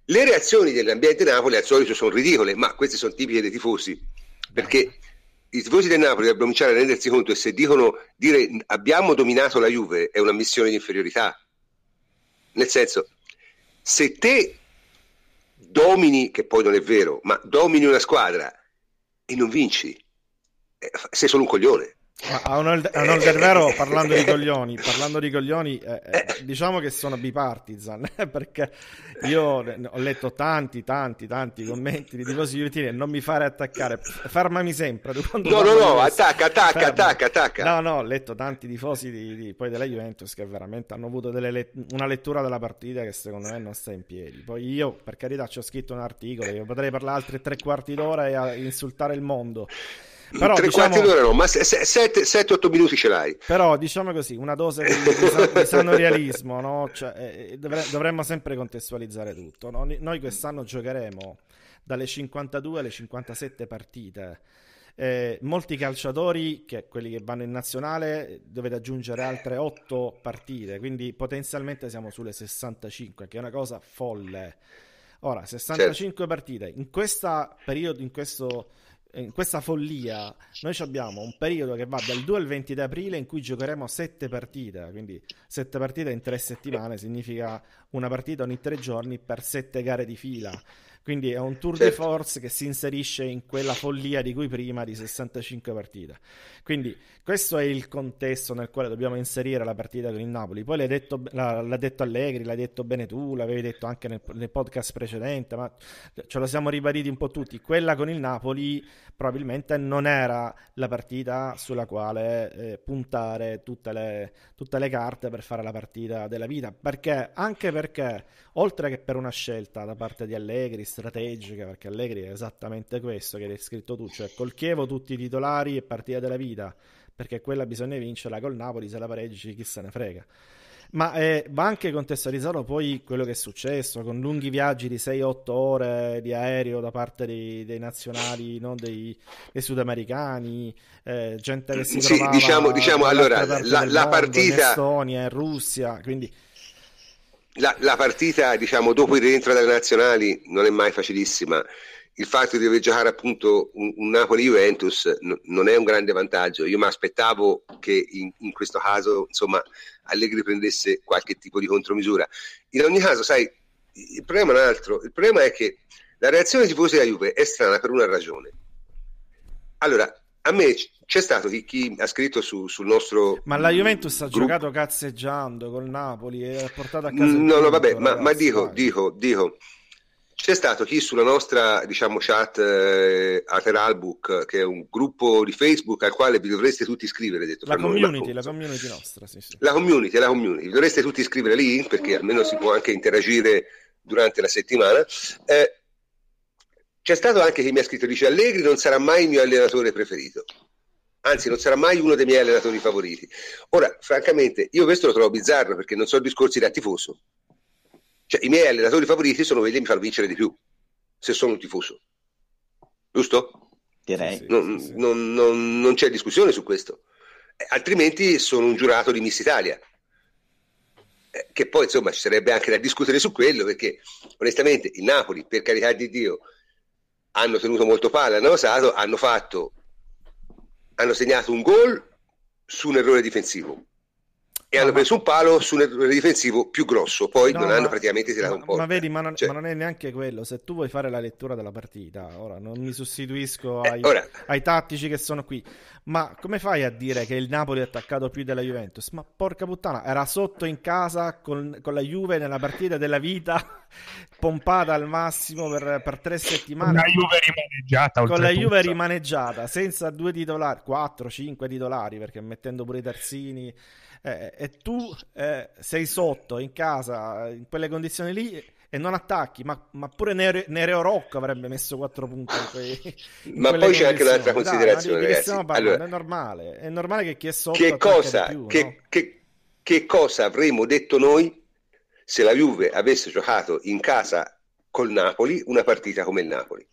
le reazioni dell'ambiente Napoli al solito sono ridicole, ma queste sono tipiche dei tifosi, perché i tifosi del Napoli dovrebbero cominciare a rendersi conto che se dicono dire abbiamo dominato la Juve è una missione di inferiorità. nel senso, se te domini, che poi non è vero, ma domini una squadra e non vinci, eh, sei solo un coglione. Ma a onore, del vero, parlando di coglioni, parlando di coglioni eh, eh, diciamo che sono bipartisan, perché io ho letto tanti, tanti, tanti commenti di tifosi juventini e non mi fare attaccare, fermami sempre. No, no, no, attacca, attacca, ferma. attacca, attacca. No, no, ho letto tanti tifosi di, di, poi della Juventus che veramente hanno avuto let- una lettura della partita che secondo me non sta in piedi. Poi io, per carità, ci ho scritto un articolo, io potrei parlare altri tre quarti d'ora e insultare il mondo. Però, tre diciamo, quarti d'ora no, ma 7-8 minuti ce l'hai. Però diciamo così, una dose di, di sano realismo, no? cioè, eh, dovre, dovremmo sempre contestualizzare tutto. No? Noi quest'anno giocheremo dalle 52 alle 57 partite. Eh, molti calciatori, che quelli che vanno in nazionale, dovete aggiungere altre 8 partite, quindi potenzialmente siamo sulle 65, che è una cosa folle. Ora, 65 certo. partite in questo periodo, in questo in questa follia noi abbiamo un periodo che va dal 2 al 20 di aprile in cui giocheremo 7 partite, quindi 7 partite in 3 settimane significa una partita ogni 3 giorni per 7 gare di fila. Quindi è un tour certo. de force che si inserisce in quella follia di cui prima di 65 partite. Quindi questo è il contesto nel quale dobbiamo inserire la partita con il Napoli. Poi l'hai detto, l'ha, detto Allegri, l'hai detto bene tu, l'avevi detto anche nel, nel, podcast precedente, ma ce lo siamo ribaditi un po' tutti. Quella con il Napoli probabilmente non era la partita sulla quale eh, puntare tutte le, tutte le carte per fare la partita della vita. Perché? Anche perché, oltre che per una scelta da parte di Allegri, strategica, perché Allegri è esattamente questo che hai descritto tu, cioè col Chievo tutti i titolari e partita della vita, perché quella bisogna vincerla col Napoli, se la pareggi chi se ne frega. Ma eh, va anche contestualizzato poi quello che è successo con lunghi viaggi di 6-8 ore di aereo da parte dei, dei nazionali, non dei, dei sudamericani, eh, gente che si sì, diciamo, diciamo allora la, la partita in Estonia, in Russia, quindi la, la, partita, diciamo, dopo il rientro dalle nazionali non è mai facilissima. Il fatto di dover giocare appunto un, un Napoli-Juventus n- non è un grande vantaggio. Io mi aspettavo che in, in, questo caso, insomma, Allegri prendesse qualche tipo di contromisura. In ogni caso, sai, il problema è un altro. Il problema è che la reazione tifosi della Juve è strana per una ragione. Allora, a me c'è stato chi, chi ha scritto su, sul nostro. Ma la Juventus ha gruppo. giocato cazzeggiando col Napoli e ha portato a casa. No, no, vabbè, ma, ma, dico, dico, dico. C'è stato chi sulla nostra diciamo, chat eh, Ateralbook, che è un gruppo di Facebook al quale vi dovreste tutti iscrivere. Detto, la community, la community nostra, sì, sì. La community, la community. Vi dovreste tutti iscrivere lì perché almeno si può anche interagire durante la settimana. Eh, c'è stato anche chi mi ha scritto, dice Allegri non sarà mai il mio allenatore preferito, anzi non sarà mai uno dei miei allenatori favoriti. Ora, francamente, io questo lo trovo bizzarro perché non so discorsi da tifoso. Cioè, i miei allenatori favoriti sono quelli che mi fanno vincere di più, se sono un tifoso. Giusto? Direi. Non, sì, sì. non, non, non c'è discussione su questo. Eh, altrimenti sono un giurato di Miss Italia eh, che poi insomma ci sarebbe anche da discutere su quello perché onestamente il Napoli per carità di Dio hanno tenuto molto palla, hanno osato, hanno fatto, hanno segnato un gol su un errore difensivo e no, hanno preso un palo su un errore difensivo più grosso, poi no, non hanno praticamente tirato ma, un po'. Ma vedi, ma non, cioè, ma non, è neanche quello, se tu vuoi fare la lettura della partita, ora non mi sostituisco ai, eh, ora, ai tattici che sono qui, ma come fai a dire che il Napoli è attaccato più della Juventus? Ma porca puttana, era sotto in casa con, con la Juve nella partita della vita, pompata al massimo per, per tre settimane. Con la Juve rimaneggiata. Con la Juve rimaneggiata, senza due titolari, quattro, cinque titolari, perché mettendo pure i terzini eh, e tu eh, sei sotto in casa in quelle condizioni lì e non attacchi, ma, ma pure Nere, Nereo Rocco avrebbe messo 4 punti. Quei, ma poi c'è anche un'altra considerazione, Dai, ragazzi. Allora, è normale, è normale che chi è sotto che cosa, più, che, no? che, che cosa avremmo detto noi se la Juve avesse giocato in casa col Napoli una partita come il Napoli?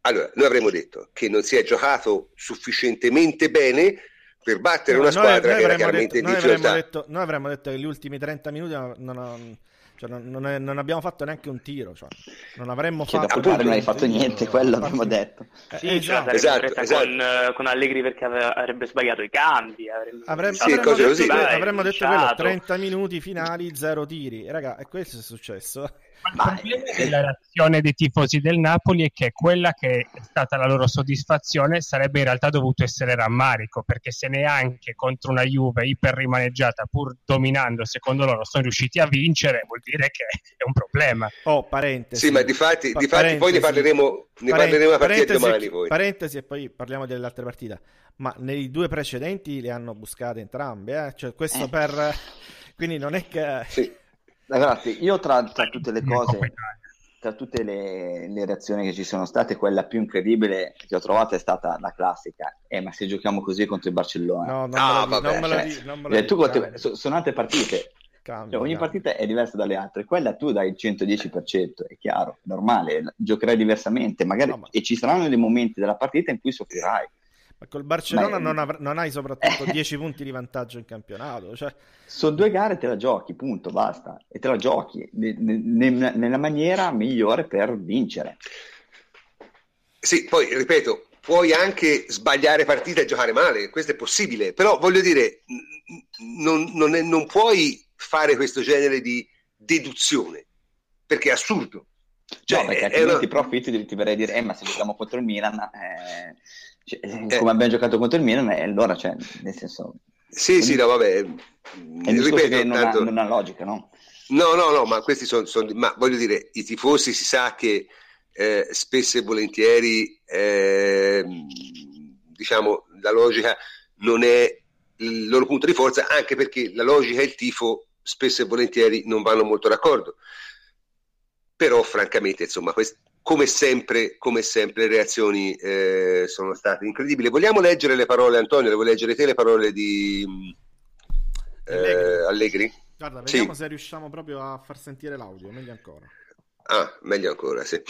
Allora, noi avremmo detto che non si è giocato sufficientemente bene per battere no, una squadra noi, noi che era chiaramente detto, noi avremmo, detto, noi avremmo detto che gli ultimi 30 minuti non, non, Cioè, non, non, è, non, abbiamo fatto neanche un tiro, cioè, non avremmo cioè, fatto... Dopo non hai fatto niente, quello abbiamo detto. Eh, sì, esatto, esatto, esatto. Con, uh, con, Allegri perché aveva, avrebbe sbagliato i cambi. Avrebbe, avremmo, sì, avremmo detto, così, avremmo detto quello, 30 minuti finali, zero tiri. Raga, e questo è successo. Ma il problema della reazione dei tifosi del Napoli è che quella che è stata la loro soddisfazione sarebbe in realtà dovuto essere rammarico, perché se neanche contro una Juve iper rimaneggiata, pur dominando, secondo loro sono riusciti a vincere, vuol dire che è un problema. Oh, parentesi. Sì, ma di fatti, di fatti poi ne parleremo, ne parleremo a partire domani. Poi. Parentesi e poi parliamo delle altre partite. Ma nei due precedenti le hanno buscate entrambe, eh? cioè questo eh. per... Quindi non è che... Sì Ragazzi, io tra, tra tutte le cose, tra tutte le, le, reazioni che ci sono state, quella più incredibile che ho trovato è stata la classica. Eh, ma se giochiamo così contro il Barcellona? No, non ah, me non me la cioè, non me la tu conti, so, sono altre partite. Cambia, cioè, ogni cambia. partita è diversa dalle altre, quella tu dai il 110%, è chiaro, normale, giocherai diversamente, magari no, ma... e ci saranno dei momenti della partita in cui soffrirai. Ma col Barcellona Ma... non, av- non, hai soprattutto 10 punti di vantaggio in campionato. Cioè... Sono due gare te la giochi, punto, basta. E te la giochi ne- ne- nella maniera migliore per vincere. Sì, poi ripeto, puoi anche sbagliare partita e giocare male, questo è possibile, però voglio dire, non, non, è, non puoi fare questo genere di deduzione, perché è assurdo. Cioè, no, perché altrimenti una... profitti ti verrei a dire, eh, ma se giochiamo contro il Milan... Eh cioè, eh, come abbiamo giocato contro il Milan, e allora, cioè, nel senso... Sì, quindi, sì, no, vabbè. Ripeto, non, tanto... ha, non ha logica, no? No, no, no, ma questi sono, sono ma voglio dire, i tifosi si sa che eh, spesso e volentieri, eh, diciamo, la logica non è il loro punto di forza, anche perché la logica e il tifo spesso e volentieri non vanno molto d'accordo. Però, francamente, insomma, quest- come sempre, come sempre, le reazioni eh, sono state incredibili. Vogliamo leggere le parole, Antonio? Le vuoi leggere te le parole di eh, Allegri? Allegri? Guarda, vediamo sì. se riusciamo proprio a far sentire l'audio, meglio ancora. Ah, meglio ancora, sì.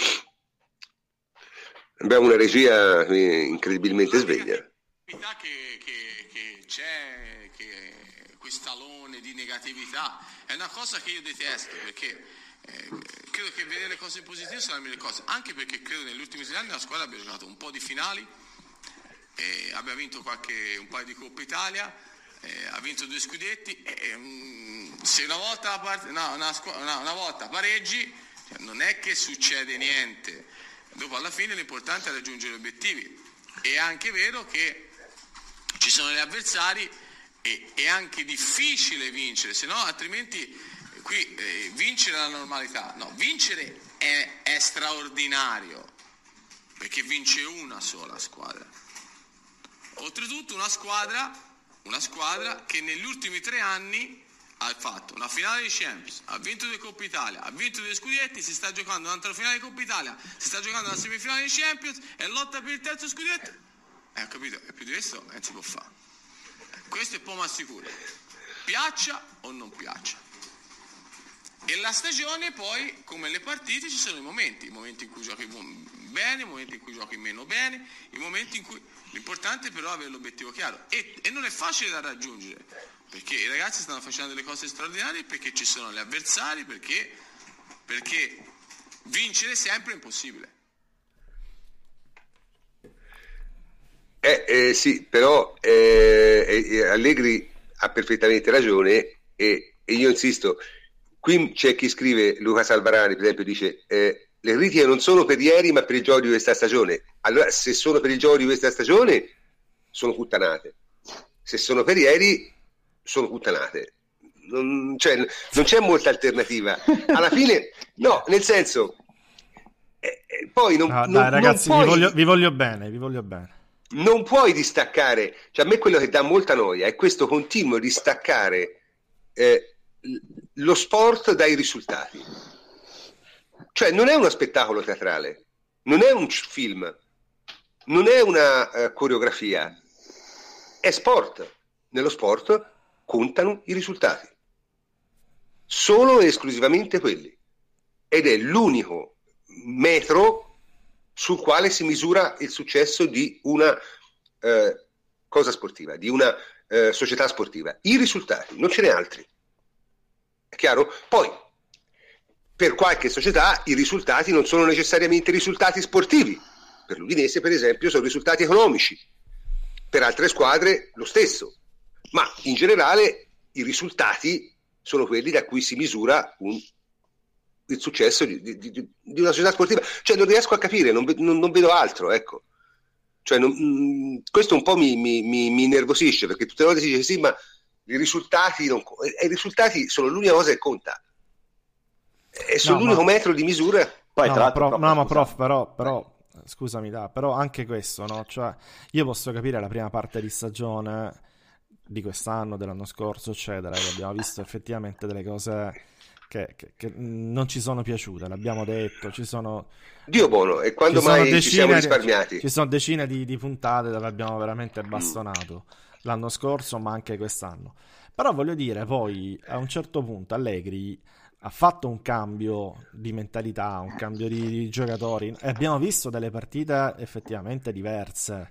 Abbiamo una regia incredibilmente sveglia. Che, che, che c'è che quest'alone di negatività è una cosa che io detesto perché credo che vedere le cose positive siano le cose, anche perché credo negli ultimi sei anni la squadra abbia giocato un po' di finali, eh, abbia vinto qualche, un paio di Coppa Italia, eh, ha vinto due scudetti e se una volta, part- no, una, una, una volta pareggi cioè, non è che succede niente, dopo alla fine l'importante è raggiungere gli obiettivi. È anche vero che ci sono gli avversari e è anche difficile vincere, se no altrimenti qui eh, vincere la normalità, no, vincere è, è straordinario, perché vince una sola squadra. Oltretutto una squadra, una squadra che negli ultimi tre anni ha fatto una finale di Champions, ha vinto due Coppa Italia, ha vinto due scudetti, si sta giocando un'altra finale di Coppa Italia, si sta giocando una semifinale di Champions e lotta per il terzo scudetto. Eh, ho capito, è più di questo non si può fare. Questo è poco ma sicuro. Piaccia o non piaccia. E la stagione poi, come le partite, ci sono i momenti, i momenti in cui giochi bene, i momenti in cui giochi meno bene, i momenti in cui l'importante però è avere l'obiettivo chiaro e, e non è facile da raggiungere, perché i ragazzi stanno facendo delle cose straordinarie, perché ci sono gli avversari, perché, perché vincere sempre è impossibile. Eh, eh, sì, però eh, eh Allegri ha perfettamente ragione e, e io insisto, Qui c'è chi scrive, Luca Salvarani per esempio, dice eh, le critiche non sono per ieri ma per il gioco di questa stagione. Allora se sono per il gioco di questa stagione sono puttanate. Se sono per ieri sono puttanate. Non, cioè, non c'è molta alternativa. Alla fine, no, nel senso, eh, eh poi non, no, non dai, ragazzi, non puoi, vi, voglio, vi voglio bene, vi voglio bene. Non puoi distaccare, cioè a me quello che dà molta noia è questo continuo distaccare eh, lo sport dai risultati. Cioè non è uno spettacolo teatrale, non è un film, non è una uh, coreografia, è sport. Nello sport contano i risultati. Solo e esclusivamente quelli. Ed è l'unico metro sul quale si misura il successo di una uh, cosa sportiva, di una uh, società sportiva. I risultati, non ce n'è altri. È chiaro? Poi, per qualche società i risultati non sono necessariamente risultati sportivi. Per l'Udinese, per esempio, sono risultati economici. Per altre squadre lo stesso. Ma in generale i risultati sono quelli da cui si misura un, il successo di, di, di, una società sportiva. Cioè non riesco a capire, non, non, non vedo altro, ecco. Cioè, non, mm, questo un po' mi, mi, mi, mi, nervosisce perché tutte le volte si dice sì, ma i risultati, non, i risultati sono l'unica cosa che conta. E sono no, l'unico ma... metro di misura. Poi, no, tra prof, no, ma prof, però, però scusami, da, però anche questo, no? Cioè, io posso capire la prima parte di stagione di quest'anno, dell'anno scorso, eccetera, che abbiamo visto effettivamente delle cose che, che, che, non ci sono piaciute, l'abbiamo detto, ci sono... Dio buono, e quando mai ci siamo risparmiati? Ci sono decine di, di puntate dove abbiamo veramente mm. bastonato, mm. L'anno scorso ma anche quest'anno. Però voglio dire, poi a un certo punto Allegri ha fatto un cambio di mentalità, un cambio di, di giocatori e abbiamo visto delle partite effettivamente diverse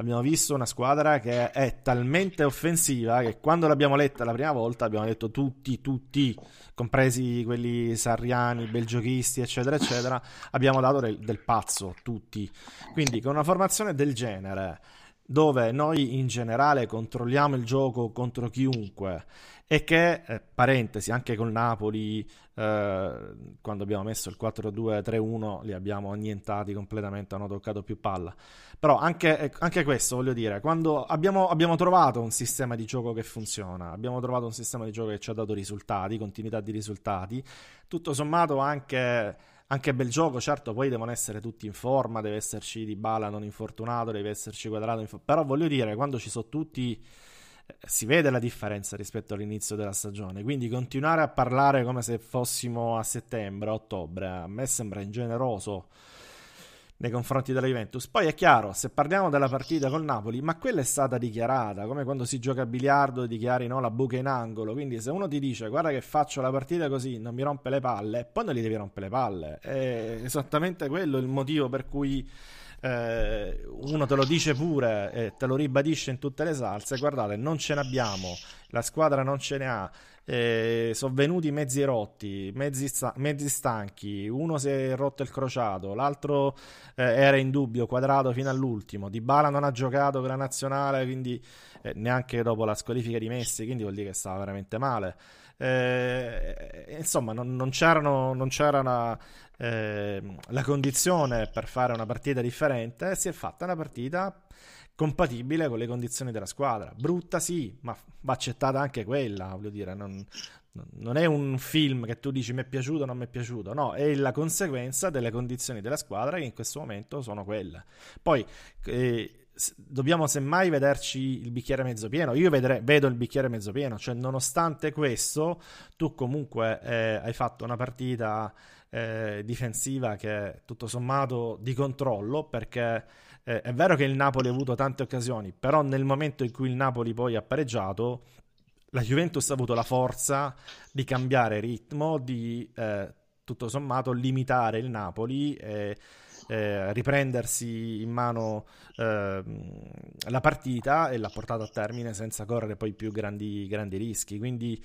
abbiamo visto una squadra che è talmente offensiva che quando l'abbiamo letta la prima volta abbiamo detto tutti, tutti, compresi quelli sarriani, belgiochisti, eccetera, eccetera, abbiamo dato del, del pazzo, tutti. Quindi con una formazione del genere dove noi in generale controlliamo il gioco contro chiunque e che, eh, parentesi, anche col Napoli, eh, quando abbiamo messo il 4-2-3-1, li abbiamo annientati completamente, hanno toccato più palla. Però anche, eh, anche questo, voglio dire, quando abbiamo, abbiamo, trovato un sistema di gioco che funziona, abbiamo trovato un sistema di gioco che ci ha dato risultati, continuità di risultati, tutto sommato anche anche bel gioco, certo, poi devono essere tutti in forma, deve esserci Di Bala non infortunato, deve esserci Quadrato, inf- però voglio dire, quando ci sono tutti eh, si vede la differenza rispetto all'inizio della stagione, quindi continuare a parlare come se fossimo a settembre, ottobre, a me sembra ingeneroso nei confronti della Juventus. Poi è chiaro, se parliamo della partita col Napoli, ma quella è stata dichiarata, come quando si gioca a biliardo dichiari no, la buca in angolo, quindi se uno ti dice guarda che faccio la partita così, non mi rompe le palle, poi non gli devi rompere le palle. È esattamente quello il motivo per cui eh, uno te lo dice pure e te lo ribadisce in tutte le salse, guardate, non ce ne abbiamo, la squadra non ce ne ha, eh, sono venuti mezzi rotti, mezzi, sta- mezzi, stanchi, uno si è rotto il crociato, l'altro eh, era in dubbio, quadrato fino all'ultimo, Di Bala non ha giocato per la nazionale, quindi eh, neanche dopo la squalifica di Messi, quindi vuol dire che stava veramente male. Eh, insomma, non, non, c'erano, non c'era una, eh, la condizione per fare una partita differente, si è fatta una partita compatibile con le condizioni della squadra. Brutta sì, ma va accettata anche quella, voglio dire, non, non è un film che tu dici mi è piaciuto o non mi è piaciuto, no, è la conseguenza delle condizioni della squadra che in questo momento sono quelle. Poi eh, dobbiamo semmai vederci il bicchiere mezzo pieno. Io vedrei, vedo il bicchiere mezzo pieno, cioè nonostante questo, tu comunque eh, hai fatto una partita eh, difensiva che tutto sommato di controllo perché eh, è vero che il Napoli ha avuto tante occasioni, però nel momento in cui il Napoli poi ha pareggiato, la Juventus ha avuto la forza di cambiare ritmo, di eh, tutto sommato limitare il Napoli e eh, riprendersi in mano eh, la partita e l'ha portata a termine senza correre poi più grandi, grandi rischi. Quindi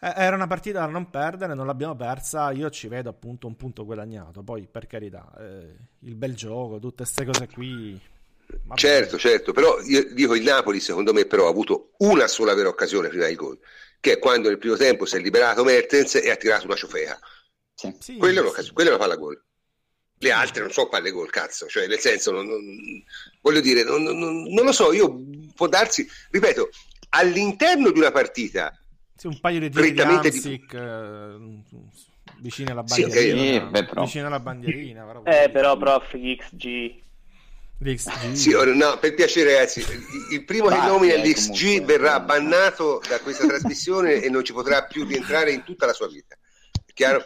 era una partita da non perdere, non l'abbiamo persa. Io ci vedo appunto un punto guadagnato. Poi, per carità, eh, il bel gioco, tutte queste cose qui. Certo, certo, però io dico il Napoli, secondo me, però ha avuto una sola vera occasione prima del gol, che è quando nel primo tempo si è liberato Mertens e ha tirato una ciofeca. Sì. Sì, quella, sì. È quella, è una palla gol. Le altre non so palle gol, cazzo, cioè nel senso, non, non, voglio dire, non, non lo so, io può darsi, ripeto, all'interno di una partita sì, un paio di tiri di Hamsik, di... Eh, vicino alla bandierina. Sì, beh, vicino alla bandierina. Però, eh, però, prof, XG. L'XG. Sì, no, per piacere ragazzi, il primo che nomina l'XG comunque, verrà bannato da questa trasmissione e non ci potrà più rientrare in tutta la sua vita. È chiaro?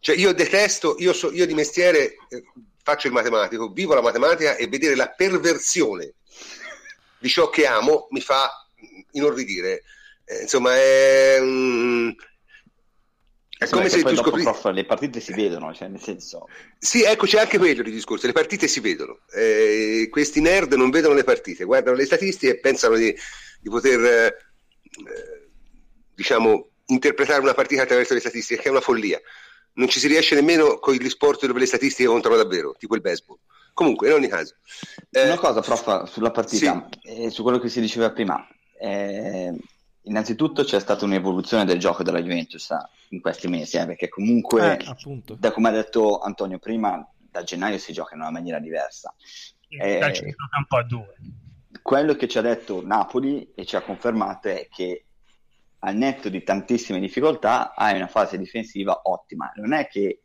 Cioè, io detesto, io, so, io di mestiere eh, faccio il matematico, vivo la matematica e vedere la perversione di ciò che amo mi fa inorridire. Eh, insomma, è, um, è come se tu scopri... Prof, le partite si vedono, cioè nel senso... Sì, ecco, c'è anche quello di discorso, le partite si vedono. Eh, questi nerd non vedono le partite, guardano le statistiche e pensano di, di poter, eh, diciamo, interpretare una partita attraverso le statistiche, che è una follia. non ci si riesce nemmeno con gli sport dove le statistiche contano davvero, tipo il baseball. Comunque, in ogni caso. Eh, Una cosa, prof, sulla partita, sì. eh, su quello che si diceva prima. Eh, innanzitutto c'è stata un'evoluzione del gioco della Juventus eh, in questi mesi, eh, perché comunque, eh, da come ha detto Antonio prima, da gennaio si gioca in una maniera diversa. Eh, un po' a due. Quello che ci ha detto Napoli e ci ha confermato è che al netto di tantissime difficoltà hai una fase difensiva ottima. Non è che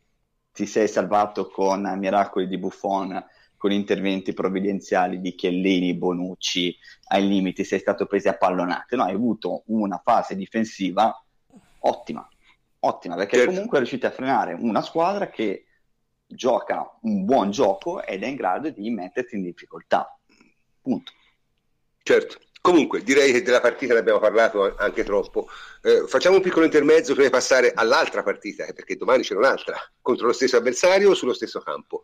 ti sei salvato con miracoli di Buffon con interventi provvidenziali di Chiellini, Bonucci, ai limiti sei stato preso a pallonate, no, hai avuto una fase difensiva ottima, ottima, perché certo. comunque è riuscito a frenare una squadra che gioca un buon gioco ed è in grado di metterti in difficoltà. Punto. Certo. Comunque, direi che della partita ne abbiamo parlato anche troppo. Eh, facciamo un piccolo intermezzo prima di passare all'altra partita, eh, perché domani c'è un'altra, contro lo stesso avversario sullo stesso campo.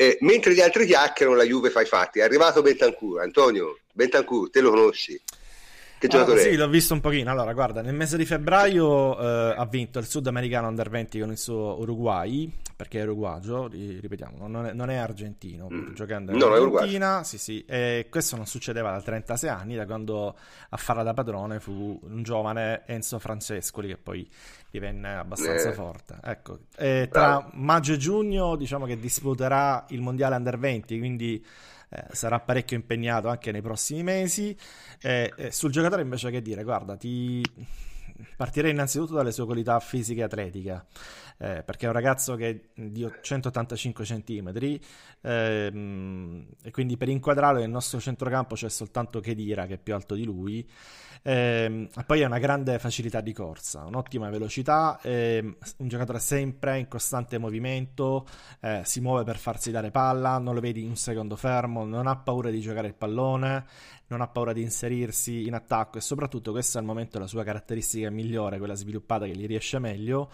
Eh, mentre gli altri chiacchierano, la Juve fa i fatti. È arrivato Bentancur. Antonio, Bentancur, te lo conosci? Che ah, giocatore Sì, l'ho visto un pochino. Allora, guarda, nel mese di febbraio eh, ha vinto il sudamericano under 20 con il suo Uruguay, perché è uruguagio, ripetiamo, non è, non è argentino, mm. giocando in no, Argentina. Sì, sì, e questo non succedeva da 36 anni, da quando a farla da padrone fu un giovane Enzo Francescoli, che poi divenne abbastanza eh. forte. Ecco, e tra maggio e giugno diciamo che disputerà il mondiale under 20, quindi eh, sarà parecchio impegnato anche nei prossimi mesi. Eh, sul giocatore invece che dire, guarda, ti partirei innanzitutto dalle sue qualità fisiche e atletiche, eh, perché è un ragazzo che è di 185 cm ehm, e quindi per inquadrarlo nel nostro centrocampo c'è soltanto Kedira che è più alto di lui. Eh, poi ha una grande facilità di corsa, un'ottima velocità, eh, un giocatore sempre in costante movimento, eh, si muove per farsi dare palla, non lo vedi un secondo fermo, non ha paura di giocare il pallone, non ha paura di inserirsi in attacco e soprattutto questa è al momento la sua caratteristica migliore, quella sviluppata che gli riesce meglio,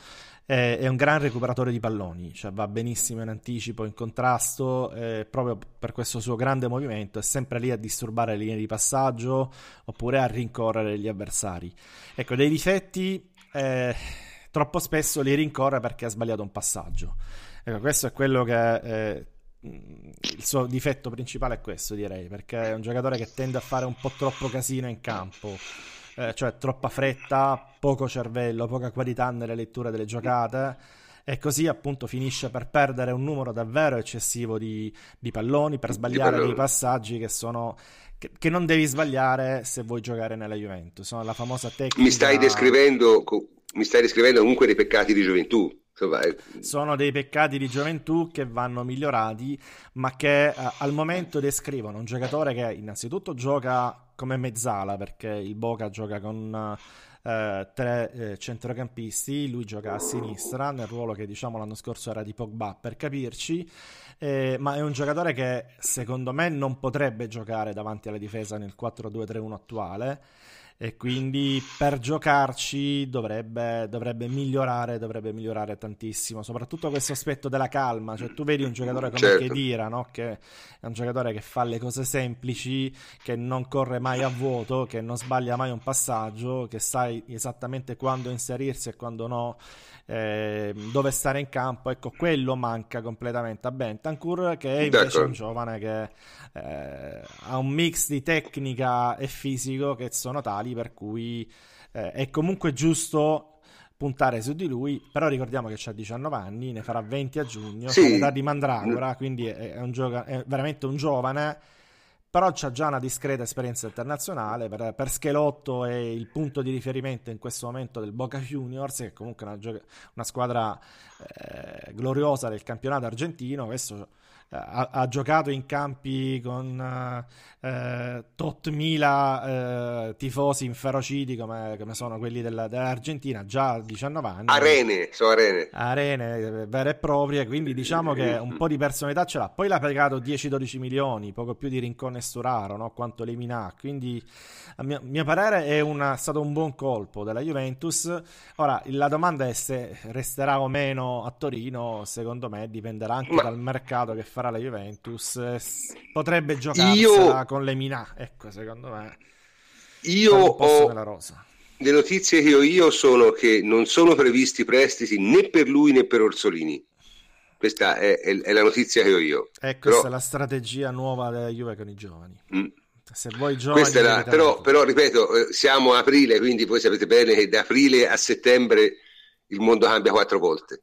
eh, è un gran recuperatore di palloni, cioè va benissimo in anticipo, in contrasto, eh, proprio per questo suo grande movimento è sempre lì a disturbare le linee di passaggio oppure a rincorrere gli avversari. Ecco, dei difetti eh, troppo spesso li rincorre perché ha sbagliato un passaggio. Ecco, questo è quello che eh, il suo difetto principale è questo, direi, perché è un giocatore che tende a fare un po' troppo casino in campo, eh, cioè troppa fretta, poco cervello, poca qualità nelle letture delle giocate e così appunto finisce per perdere un numero davvero eccessivo di, di palloni, per sbagliare dei passaggi che sono che, che, non devi sbagliare se vuoi giocare nella Juventus. Sono la famosa tecnica. Mi stai descrivendo, mi stai descrivendo comunque dei peccati di gioventù. Sono dei peccati di gioventù che vanno migliorati, ma che eh, al momento descrivono un giocatore che innanzitutto gioca come mezzala, perché il Boca gioca con eh, tre eh, centrocampisti, lui gioca a sinistra nel ruolo che diciamo l'anno scorso era di Pogba per capirci, eh, ma è un giocatore che secondo me non potrebbe giocare davanti alla difesa nel 4-2-3-1 attuale e quindi per giocarci dovrebbe, dovrebbe, migliorare, dovrebbe migliorare tantissimo, soprattutto questo aspetto della calma, cioè tu vedi un giocatore come certo. Khedira, no? che è un giocatore che fa le cose semplici, che non corre mai a vuoto, che non sbaglia mai un passaggio, che sai esattamente quando inserirsi e quando no, eh, dove stare in campo, ecco quello manca completamente a Bentancur che è invece D'accordo. un giovane che eh, ha un mix di tecnica e fisico che sono tali per cui eh, è comunque giusto puntare su di lui, però ricordiamo che ha 19 anni, ne farà 20 a giugno, sì. l'età di Mandragora, quindi è, un gioca- è veramente un giovane però c'ha già una discreta esperienza internazionale. Per, per, Schelotto è il punto di riferimento in questo momento del Boca Juniors, che è comunque una, una squadra eh, gloriosa del campionato argentino. Questo ha, ha, giocato in campi con eh, tot mila eh, tifosi inferociti come, come sono quelli della, dell'Argentina già a 19 anni. Arene, sono arene. Arene eh, vere e proprie, quindi diciamo che un po' di personalità ce l'ha. Poi l'ha pagato 10-12 milioni, poco più di Rincon e Sturaro, no? quanto Lemina. Quindi a mio, mio parere è una, stato un buon colpo della Juventus. Ora, la domanda è se resterà o meno a Torino, secondo me dipenderà anche Ma... dal mercato che farà la Juventus, eh, potrebbe giocarsela io... con le Minà, ecco, secondo me. Io ho... le notizie che ho io sono che non sono previsti prestiti né per lui né per Orsolini. Questa è, è, è la notizia che ho io. E questa però... è la strategia nuova della Juve con i giovani. Mm. Se vuoi giovani... La... Però, però, ripeto, eh, siamo a aprile, quindi voi sapete bene che da aprile a settembre il mondo cambia quattro volte.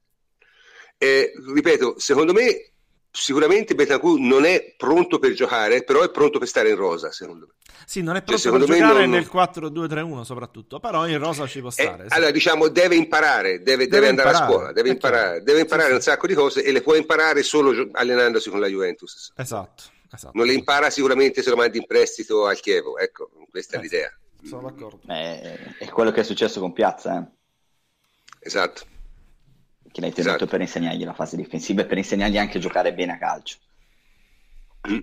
E, ripeto, secondo me sicuramente Betancourt non è pronto per giocare, però è pronto per stare in rosa, secondo me. Sì, non è cioè, pronto cioè, per giocare non... nel 4-2-3-1 soprattutto, però in rosa ci può eh, stare. Eh, sì. Allora, diciamo, deve imparare, deve, deve, deve andare imparare. a scuola, deve è imparare, deve imparare sì, un sacco di cose e le può imparare solo allenandosi con la Juventus. Esatto. esatto. Non le impara sicuramente se lo mandi in prestito al Chievo, ecco, questa è eh, l'idea. Sono d'accordo. Eh, è quello che è successo con Piazza, eh. Esatto. Che l'hai tenuto esatto. per insegnargli la fase difensiva e per insegnargli anche a giocare bene a calcio. Mm.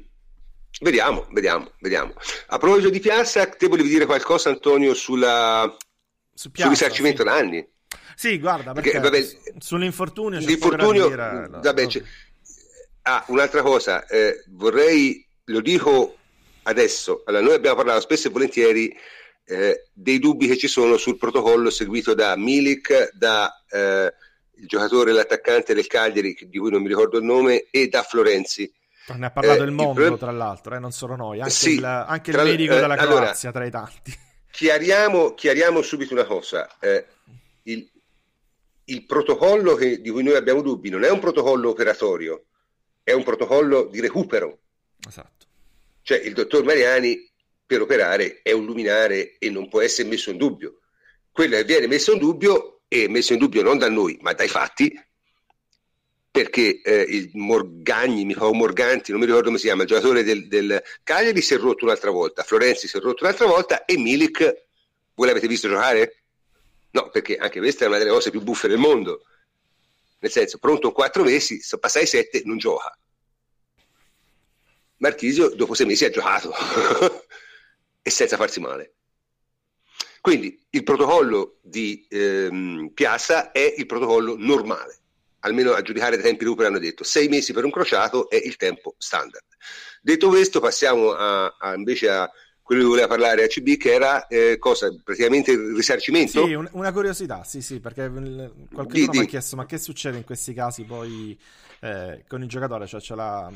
Vediamo, vediamo, vediamo. A proposito di Piazza, te volevi dire qualcosa, Antonio, sulla... Su Piazza, sul risarcimento sì. danni? Sì, guarda, perché, perché vabbè, sull'infortunio... L'infortunio, dire... vabbè, no. Ah, un'altra cosa, eh, vorrei, lo dico adesso, allora, noi abbiamo parlato spesso e volentieri eh, dei dubbi che ci sono sul protocollo seguito da Milik, da eh, il giocatore, l'attaccante del Cagliari, di cui non mi ricordo il nome, e da Florenzi. Ne ha parlato eh, il mondo, il... tra l'altro, eh, non solo noi, anche, sì, il, anche tra... il, medico della eh, Croazia, allora, tra i tanti. Chiariamo, chiariamo subito una cosa. Eh, il, il, protocollo che, di cui noi abbiamo dubbi non è un protocollo operatorio, è un protocollo di recupero. Esatto. Cioè il dottor Mariani per operare è un luminare e non può essere messo in dubbio. Quello che viene messo in dubbio, e messo in dubbio non da noi, ma dai fatti, perché eh, il Morgagni, o Morganti, non mi ricordo come si chiama, il giocatore del, del, Cagliari si è rotto un'altra volta, Florenzi si è rotto un'altra volta e Milik, voi l'avete visto giocare? No, perché anche questa è una delle cose più buffe del mondo. Nel senso, pronto quattro mesi, passai sette, non gioca. Marchisio dopo sei mesi ha giocato e senza farsi male. Quindi il protocollo di ehm, Piazza è il protocollo normale, almeno a giudicare dai tempi recupero hanno detto. Sei mesi per un crociato è il tempo standard. Detto questo passiamo a, a invece a quello di cui voleva parlare ACB che era eh, cosa, praticamente il risarcimento? Sì, un, una curiosità, sì sì, perché qualcuno mi ha chiesto ma che succede in questi casi poi eh, con il giocatore, cioè ce l'ha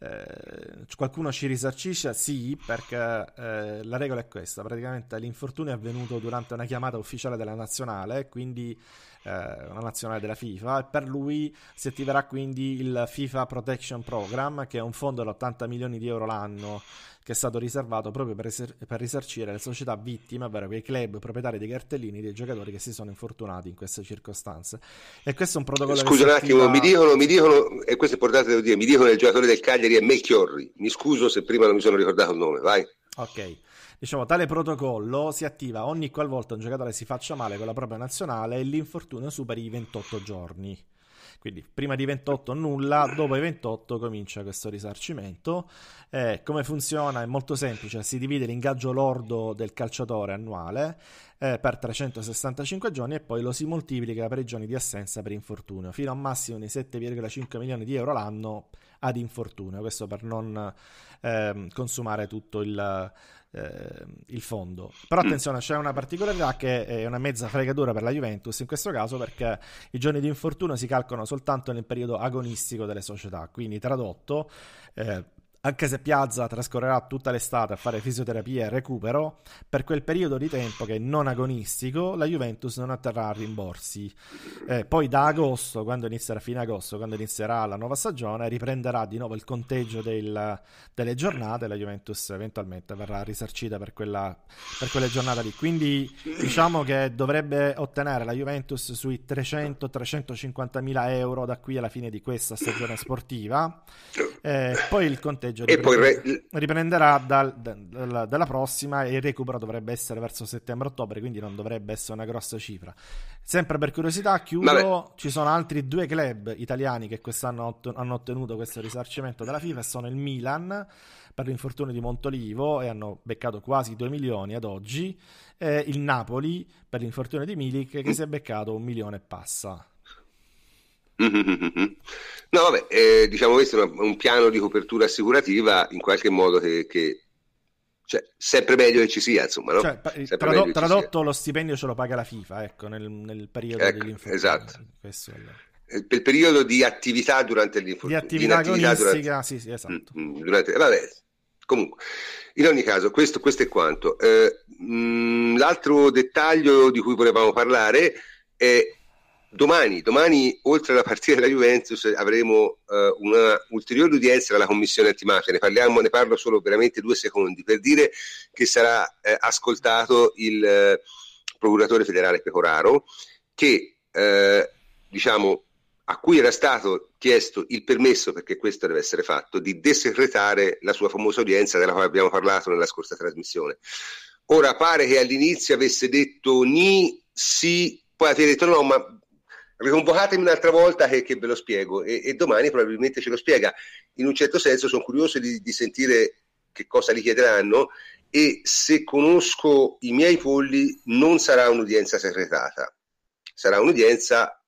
eh, qualcuno ci risarcisce? Sì, perché eh, la regola è questa: praticamente l'infortunio è avvenuto durante una chiamata ufficiale della nazionale, quindi eh, una nazionale della FIFA, e per lui si attiverà quindi il FIFA Protection Program, che è un fondo da 80 milioni di euro l'anno che è stato riservato proprio per, eser- per, risarcire le società vittime, ovvero quei club proprietari dei cartellini dei giocatori che si sono infortunati in queste circostanze. E questo è un protocollo. Scusa un attimo, attiva... mi dicono, mi dicono, e questo è importante devo dire, mi dicono il giocatore del Cagliari è Melchiorri. Mi scuso se prima non mi sono ricordato il nome, vai. Ok. Diciamo, tale protocollo si attiva ogni qualvolta un giocatore si faccia male con la propria nazionale e l'infortunio superi i 28 giorni. Quindi prima di 28 nulla, dopo i 28 comincia questo risarcimento. Eh, come funziona? È molto semplice, si divide l'ingaggio lordo del calciatore annuale eh, per 365 giorni e poi lo si moltiplica per i giorni di assenza per infortunio, fino a un massimo di 7,5 milioni di euro l'anno ad infortunio, questo per non eh, consumare tutto il eh, il fondo. Però mm. attenzione, c'è una particolarità che è una mezza fregatura per la Juventus in questo caso perché i giorni di infortunio si calcolano soltanto nel periodo agonistico delle società, quindi tradotto eh, anche se Piazza trascorrerà tutta l'estate a fare fisioterapia e recupero, per quel periodo di tempo che è non agonistico, la Juventus non otterrà rimborsi. Eh, poi da agosto, quando inizierà fine agosto, quando inizierà la nuova stagione, riprenderà di nuovo il conteggio del, delle giornate e la Juventus eventualmente verrà risarcita per, quella, per quelle giornate lì. Quindi diciamo che dovrebbe ottenere la Juventus sui 300-350 mila euro da qui alla fine di questa stagione sportiva. Eh, poi il conteggio sorteggio e poi re... riprenderà dal, dal, dalla prossima e il recupero dovrebbe essere verso settembre-ottobre, quindi non dovrebbe essere una grossa cifra. Sempre per curiosità, chiudo, Vabbè. ci sono altri due club italiani che quest'anno hanno ottenuto questo risarcimento dalla FIFA, sono il Milan per l'infortunio di Montolivo e hanno beccato quasi 2 milioni ad oggi, e il Napoli per l'infortunio di Milik che si è beccato un milione e passa. No, vabbè, eh, diciamo questo è un piano di copertura assicurativa in qualche modo che, che cioè, sempre meglio che ci sia, insomma, no? Cioè, trado- tradotto lo stipendio ce lo paga la FIFA, ecco, nel, nel periodo ecco, dell'infortunio. Esatto. Questo è Per il periodo di attività durante l'infortunio. Di attività agonistica, durante... sì, sì, esatto. Mm, mm, durante... Vabbè, comunque, in ogni caso, questo, questo è quanto. Eh, mh, mm, l'altro dettaglio di cui volevamo parlare è Domani, domani, oltre alla partita della Juventus, avremo uh, una ulteriore udienza dalla Commissione antimafia. Ne, parliamo, ne parlo solo veramente due secondi per dire che sarà eh, ascoltato il eh, procuratore federale Pecoraro, che eh, diciamo, a cui era stato chiesto il permesso, perché questo deve essere fatto, di desecretare la sua famosa udienza della quale abbiamo parlato nella scorsa trasmissione. Ora pare che all'inizio avesse detto ni, sì, poi aveva detto no, ma riconvocatemi un'altra volta che, che ve lo spiego e, e, domani probabilmente ce lo spiega. In un certo senso sono curioso di, di sentire che cosa gli chiederanno e se conosco i miei polli non sarà un'udienza segretata, sarà un'udienza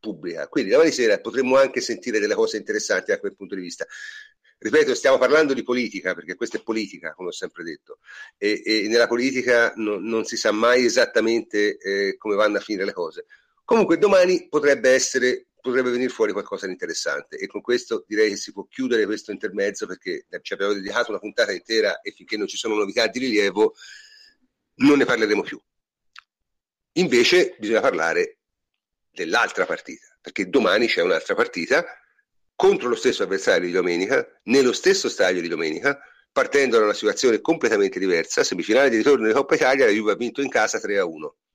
pubblica. Quindi domani sera potremmo anche sentire delle cose interessanti da quel punto di vista. Ripeto, stiamo parlando di politica, perché questa è politica, come ho sempre detto, e, e nella politica no, non si sa mai esattamente eh, come vanno a finire le cose. Comunque domani potrebbe essere potrebbe venire fuori qualcosa di interessante e con questo direi che si può chiudere questo intermezzo perché ci abbiamo dedicato una puntata intera e finché non ci sono novità di rilievo non ne parleremo più. Invece bisogna parlare dell'altra partita, perché domani c'è un'altra partita contro lo stesso avversario di domenica, nello stesso stadio di domenica, partendo da una situazione completamente diversa, semifinale di ritorno di Coppa Italia, la Juve ha vinto in casa 3 a 1 eh,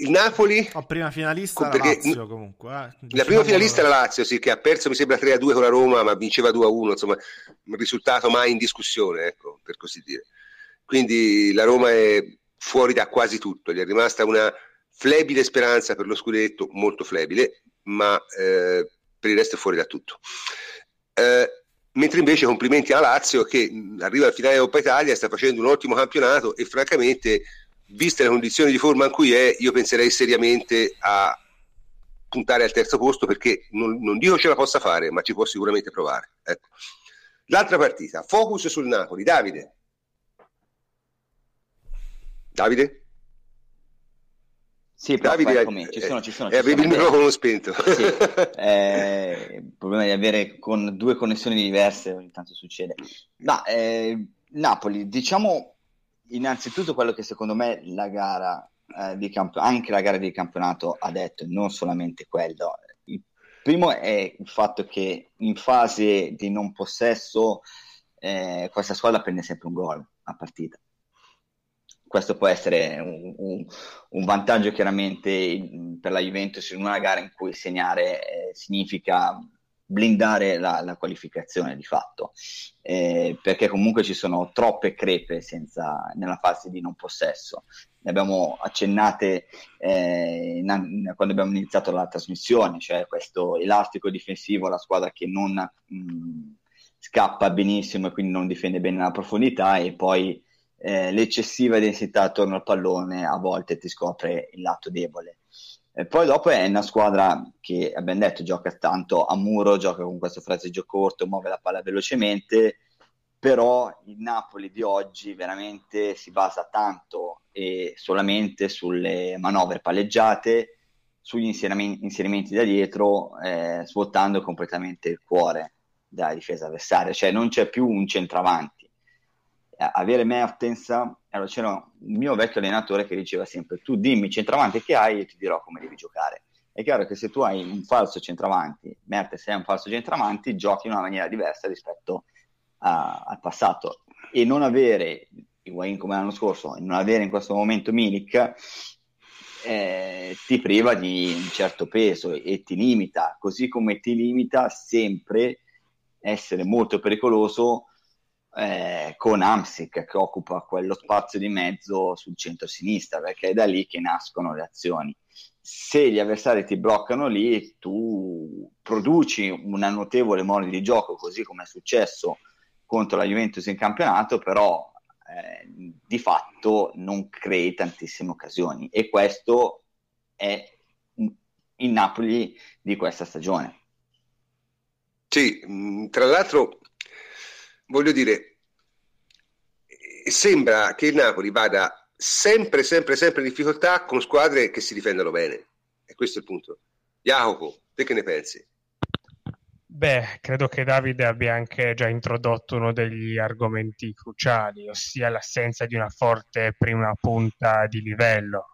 il Napoli? Oh, prima finalista la Lazio comunque eh. la prima finalista la Lazio sì, che ha perso mi sembra 3 a 2 con la Roma ma vinceva 2 a 1 insomma un risultato mai in discussione ecco per così dire. Quindi la Roma è fuori da quasi tutto gli è rimasta una flebile speranza per lo scudetto molto flebile ma eh, per il resto è fuori da tutto. Eh, mentre invece complimenti alla Lazio che arriva al finale di Coppa Italia sta facendo un ottimo campionato e francamente viste le condizioni di forma in cui è, io penserei seriamente a puntare al terzo posto perché non, non dico ce la possa fare, ma ci può sicuramente provare. Ecco. L'altra partita, focus sul Napoli. Davide. Davide? Sì, però Davide, eccomi, ci sono, ci sono. Ci avevi il microfono spento. Sì, eh, il problema di avere con due connessioni diverse ogni tanto succede. Ma eh, Napoli, diciamo innanzitutto quello che secondo me la gara eh, di camp- anche la gara di campionato ha detto, non solamente quello. Il primo è il fatto che in fase di non possesso eh, questa squadra prende sempre un gol a partita. Questo può essere un, un, un vantaggio chiaramente per la Juventus in una gara in cui segnare eh, significa blindare la, la qualificazione di fatto, eh, perché comunque ci sono troppe crepe senza, nella fase di non possesso. Ne abbiamo accennate eh, in, in, quando abbiamo iniziato la trasmissione, cioè questo elastico difensivo, la squadra che non mh, scappa benissimo e quindi non difende bene la profondità e poi eh, l'eccessiva densità attorno al pallone a volte ti scopre il lato debole. E poi dopo è una squadra che abbiamo detto gioca tanto a muro, gioca con questo fraseggio corto, muove la palla velocemente, però il Napoli di oggi veramente si basa tanto e solamente sulle manovre palleggiate, sugli inserimenti, inserimenti da dietro, eh, svuotando completamente il cuore della difesa avversaria, cioè non c'è più un centravanti avere Mertens, allora c'era un mio vecchio allenatore che diceva sempre tu dimmi centravanti che hai e ti dirò come devi giocare. È chiaro che se tu hai un falso centravanti, Mertens è un falso centravanti, giochi in una maniera diversa rispetto a, al passato. E non avere, Higuain come l'anno scorso, non avere in questo momento Milik eh, ti priva di un certo peso e ti limita, così come ti limita sempre essere molto pericoloso eh, con Amsic che occupa quello spazio di mezzo sul centro-sinistra, perché è da lì che nascono le azioni. Se gli avversari ti bloccano lì, tu produci una notevole mole di gioco, così come è successo contro la Juventus in campionato, però eh, di fatto non crei tantissime occasioni e questo è il Napoli di questa stagione. Sì, tra l'altro voglio dire, sembra che il Napoli vada sempre, sempre, sempre in difficoltà con squadre che si difendono bene. E questo è il punto. Jacopo, te che ne pensi? Beh, credo che Davide abbia anche già introdotto uno degli argomenti cruciali, ossia l'assenza di una forte prima punta di livello.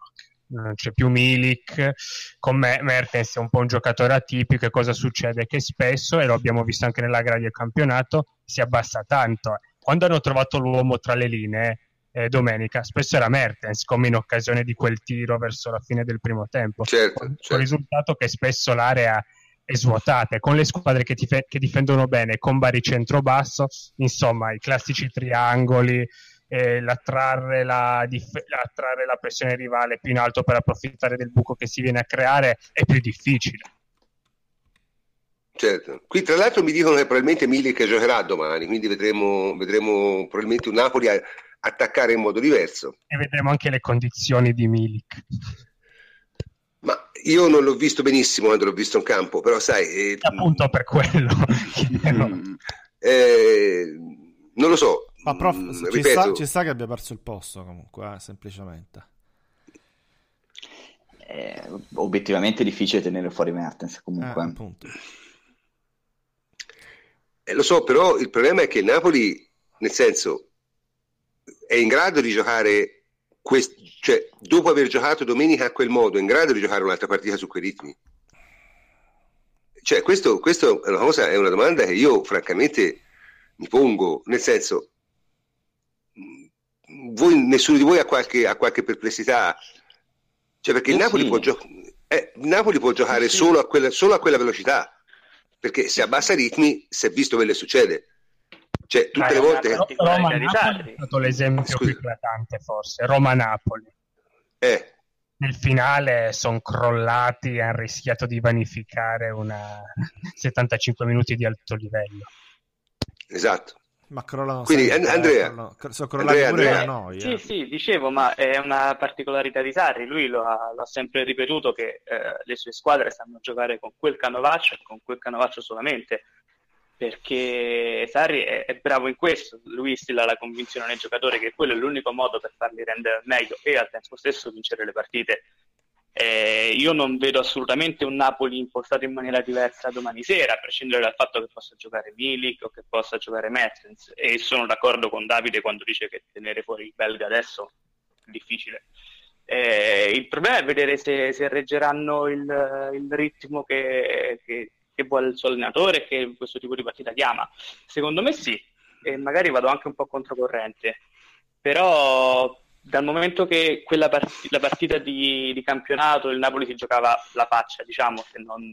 Non c'è più Milik, con me Mertens è un po' un giocatore atipico e cosa succede? Che spesso, e lo abbiamo visto anche nella gara del campionato, si abbassa tanto. Quando hanno trovato l'uomo tra le linee, eh, domenica, spesso era Mertens, come in occasione di quel tiro verso la fine del primo tempo. Certo, con, certo. il risultato che spesso l'area è svuotata, con le squadre che, tife- che difendono bene, con Bari centro-basso, insomma, i classici triangoli, eh, l'attrarre, la dif- l'attrarre la pressione rivale più in alto per approfittare del buco che si viene a creare è più difficile. Certo, qui tra l'altro mi dicono che probabilmente Milik giocherà domani, quindi vedremo, vedremo probabilmente un Napoli a attaccare in modo diverso. E vedremo anche le condizioni di Milik. Ma io non l'ho visto benissimo quando l'ho visto in campo, però sai... Eh, appunto per quello. eh, non lo so. Ma prof, mm, ci, sta, ci, sta, che abbia perso il posto comunque, eh, semplicemente. È obiettivamente difficile tenere fuori Mertens comunque. Eh, appunto. Eh, lo so, però il problema è che il Napoli, nel senso, è in grado di giocare, quest- cioè dopo aver giocato domenica a quel modo, è in grado di giocare un'altra partita su quei ritmi. Cioè, questo, questo è, una cosa, è una domanda che io francamente mi pongo, nel senso, voi, nessuno di voi ha qualche, ha qualche perplessità? Cioè, perché il Napoli, sì. può gio- eh, Napoli, può giocare sì. solo, a quella, solo a quella velocità perché se abbassa i ritmi si è visto quello che succede. Cioè, tutte le volte che... Roma-Napoli è stato l'esempio Scusa. più eclatante forse, Roma-Napoli. Eh. Nel finale sono crollati e hanno rischiato di vanificare una 75 minuti di alto livello. Esatto. Ma crollano Quindi sempre, Andrea, eh, sono crollati Andrea, pure Andrea. noi. Sì, eh. sì, dicevo, ma è una particolarità di Sarri, lui lo ha, lo ha sempre ripetuto che eh, le sue squadre stanno a giocare con quel canovaccio e con quel canovaccio solamente, perché Sarri è, è, bravo in questo, lui instilla la convinzione nei giocatori che quello è l'unico modo per farli rendere meglio e al tempo stesso vincere le partite eh, io non vedo assolutamente un Napoli impostato in maniera diversa domani sera, a prescindere dal fatto che possa giocare Milik o che possa giocare Mertens. E sono d'accordo con Davide quando dice che tenere fuori il belga adesso è difficile. Eh, il problema è vedere se, se reggeranno il, il ritmo che, che, che, vuole il suo allenatore che questo tipo di partita chiama. Secondo me sì, e magari vado anche un po' controcorrente. Però dal momento che quella part- la partita di, di, campionato il Napoli si giocava la faccia, diciamo, se non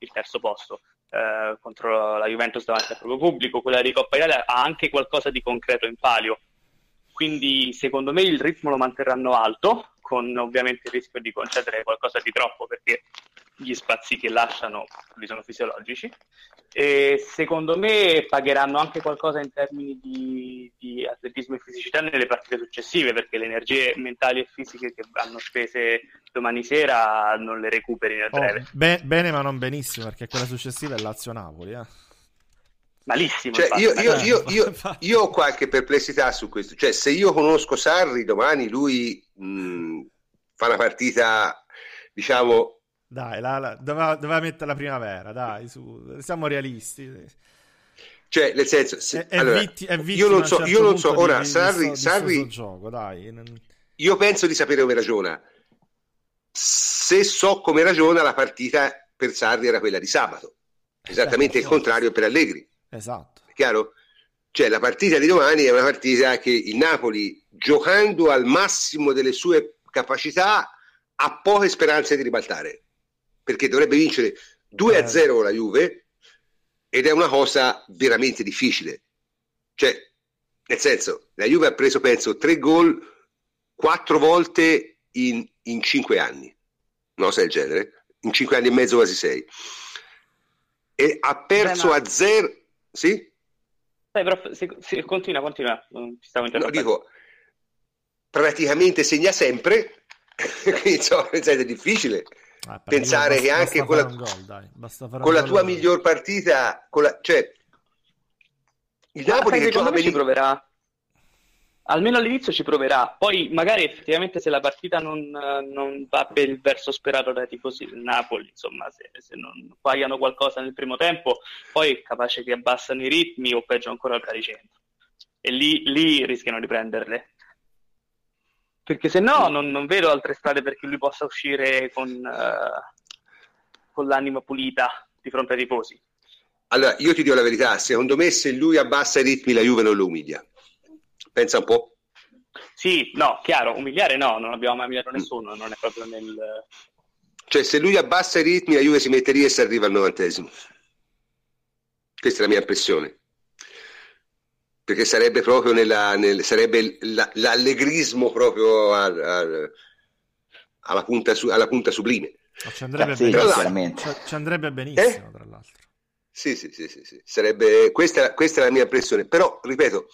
il terzo posto eh, contro la Juventus davanti al proprio pubblico, quella di Coppa Italia ha anche qualcosa di concreto in palio. Quindi secondo me il ritmo lo manterranno alto, con ovviamente il rischio di concedere qualcosa di troppo perché gli spazi che lasciano li sono fisiologici. E secondo me pagheranno anche qualcosa in termini di, di, atletismo e fisicità nelle partite successive, perché le energie mentali e fisiche che vanno spese domani sera non le recuperi nel oh, breve. Be- bene, ma non benissimo, perché quella successiva è Lazio-Napoli. Eh. Malissimo. Cioè, io, io, io, io, ho qualche perplessità su questo. Cioè, se io conosco Sarri, domani lui mh, fa una partita, diciamo, dai, la, la, doveva, doveva, mettere la primavera, dai, su, siamo realisti. Cioè, nel senso, se, è, allora, vitti, è io non so, certo io non so ora, di, Sarri, di Sarri gioco, dai. io penso di sapere come ragiona. Se so come ragiona, la partita per Sarri era quella di sabato, esattamente esatto, il contrario per Allegri. Esatto. È chiaro? Cioè, la partita di domani è una partita che il Napoli, giocando al massimo delle sue capacità, ha poche speranze di ribaltare perché dovrebbe vincere 2 a 0 con la Juve ed è una cosa veramente difficile. Cioè, nel senso, la Juve ha preso, penso, tre gol quattro volte in, in cinque anni, una cosa del genere, in cinque anni e mezzo, quasi sei. E ha perso Beh, a zero. Sì? Dai, però, se, se, continua, continua. Non ti stavo no, dico, praticamente segna sempre, quindi insomma, è difficile. Ah, pensare basta, che anche con la, gol, con la tua gol. miglior partita, con la, cioè il Napoli che me ci proverà almeno all'inizio ci proverà. Poi magari effettivamente se la partita non, non va per il verso sperato dai tifosi del Napoli, insomma, se, se non sbagliano qualcosa nel primo tempo, poi è capace che abbassano i ritmi o peggio ancora il caricentro. E lì, lì rischiano di prenderle. Perché se no non, non, vedo altre strade perché lui possa uscire con, uh, con l'anima pulita di fronte ai tifosi. Allora, io ti dico la verità, secondo me se lui abbassa i ritmi la Juve non lo umilia. Pensa un po'. Sì, no, chiaro, umiliare no, non abbiamo mai umiliato nessuno, non è proprio nel... Cioè, se lui abbassa i ritmi, la Juve si mette lì e si arriva al novantesimo. Questa è la mia impressione. Perché sarebbe proprio nella, nel, sarebbe la, l'allegrismo proprio al, al, alla, punta su, alla, punta sublime. Ci andrebbe, sì, benissimo, ci andrebbe benissimo, eh? tra l'altro. Sì, sì, sì, sì, sì. Sarebbe, questa, questa, è la mia impressione. Però, ripeto,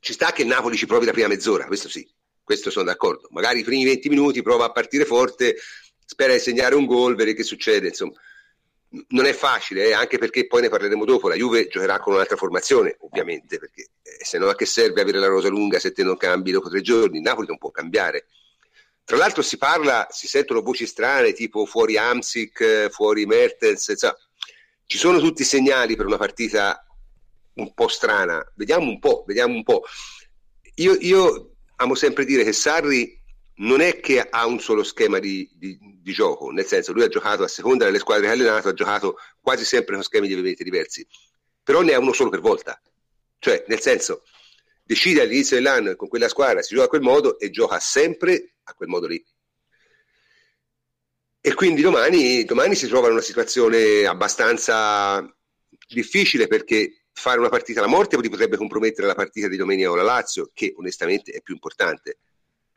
ci sta che Napoli ci provi la prima mezz'ora, questo sì, questo sono d'accordo. Magari i primi 20 minuti prova a partire forte, spera di segnare un gol, vedere che succede, insomma. Non è facile, eh, anche perché poi ne parleremo dopo. La Juve giocherà con un'altra formazione, ovviamente, perché eh, se no a che serve avere la rosa lunga se te non cambi dopo tre giorni? Napoli non può cambiare. Tra l'altro si parla, si sentono voci strane, tipo fuori Amsic, fuori Mertens, insomma, ci sono tutti i segnali per una partita un po' strana. Vediamo un po', vediamo un po'. Io, io amo sempre dire che Sarri non è che ha un solo schema di, di, di, gioco, nel senso lui ha giocato a seconda delle squadre che ha allenato, ha giocato quasi sempre con schemi lievemente diversi, però ne ha uno solo per volta. Cioè, nel senso, decide all'inizio dell'anno con quella squadra si gioca a quel modo e gioca sempre a quel modo lì. E quindi domani, domani si trova in una situazione abbastanza difficile perché fare una partita alla morte potrebbe compromettere la partita di domenica con la Lazio, che onestamente è più importante.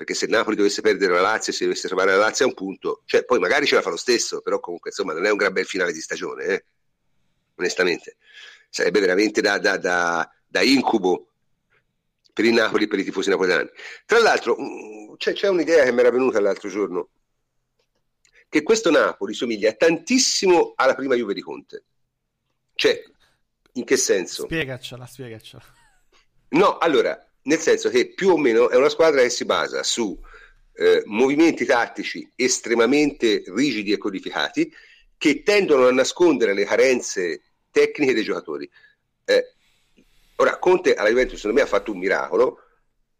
Perché se il Napoli dovesse perdere la Lazio e si dovesse trovare la Lazio a un punto, cioè poi magari ce la fa lo stesso, però comunque insomma non è un gran bel finale di stagione, eh? onestamente. Sarebbe veramente da, da, da, da, incubo per il Napoli e per i tifosi napoletani. Tra l'altro mm, c'è, c'è un'idea che mi era venuta l'altro giorno, che questo Napoli somiglia tantissimo alla prima Juve di Conte. Cioè, in che senso? Spiegacela, spiegacela. No, allora, nel senso che più o meno è una squadra che si basa su eh, movimenti tattici estremamente rigidi e codificati che tendono a nascondere le carenze tecniche dei giocatori. Eh, ora, Conte alla Juventus secondo me ha fatto un miracolo,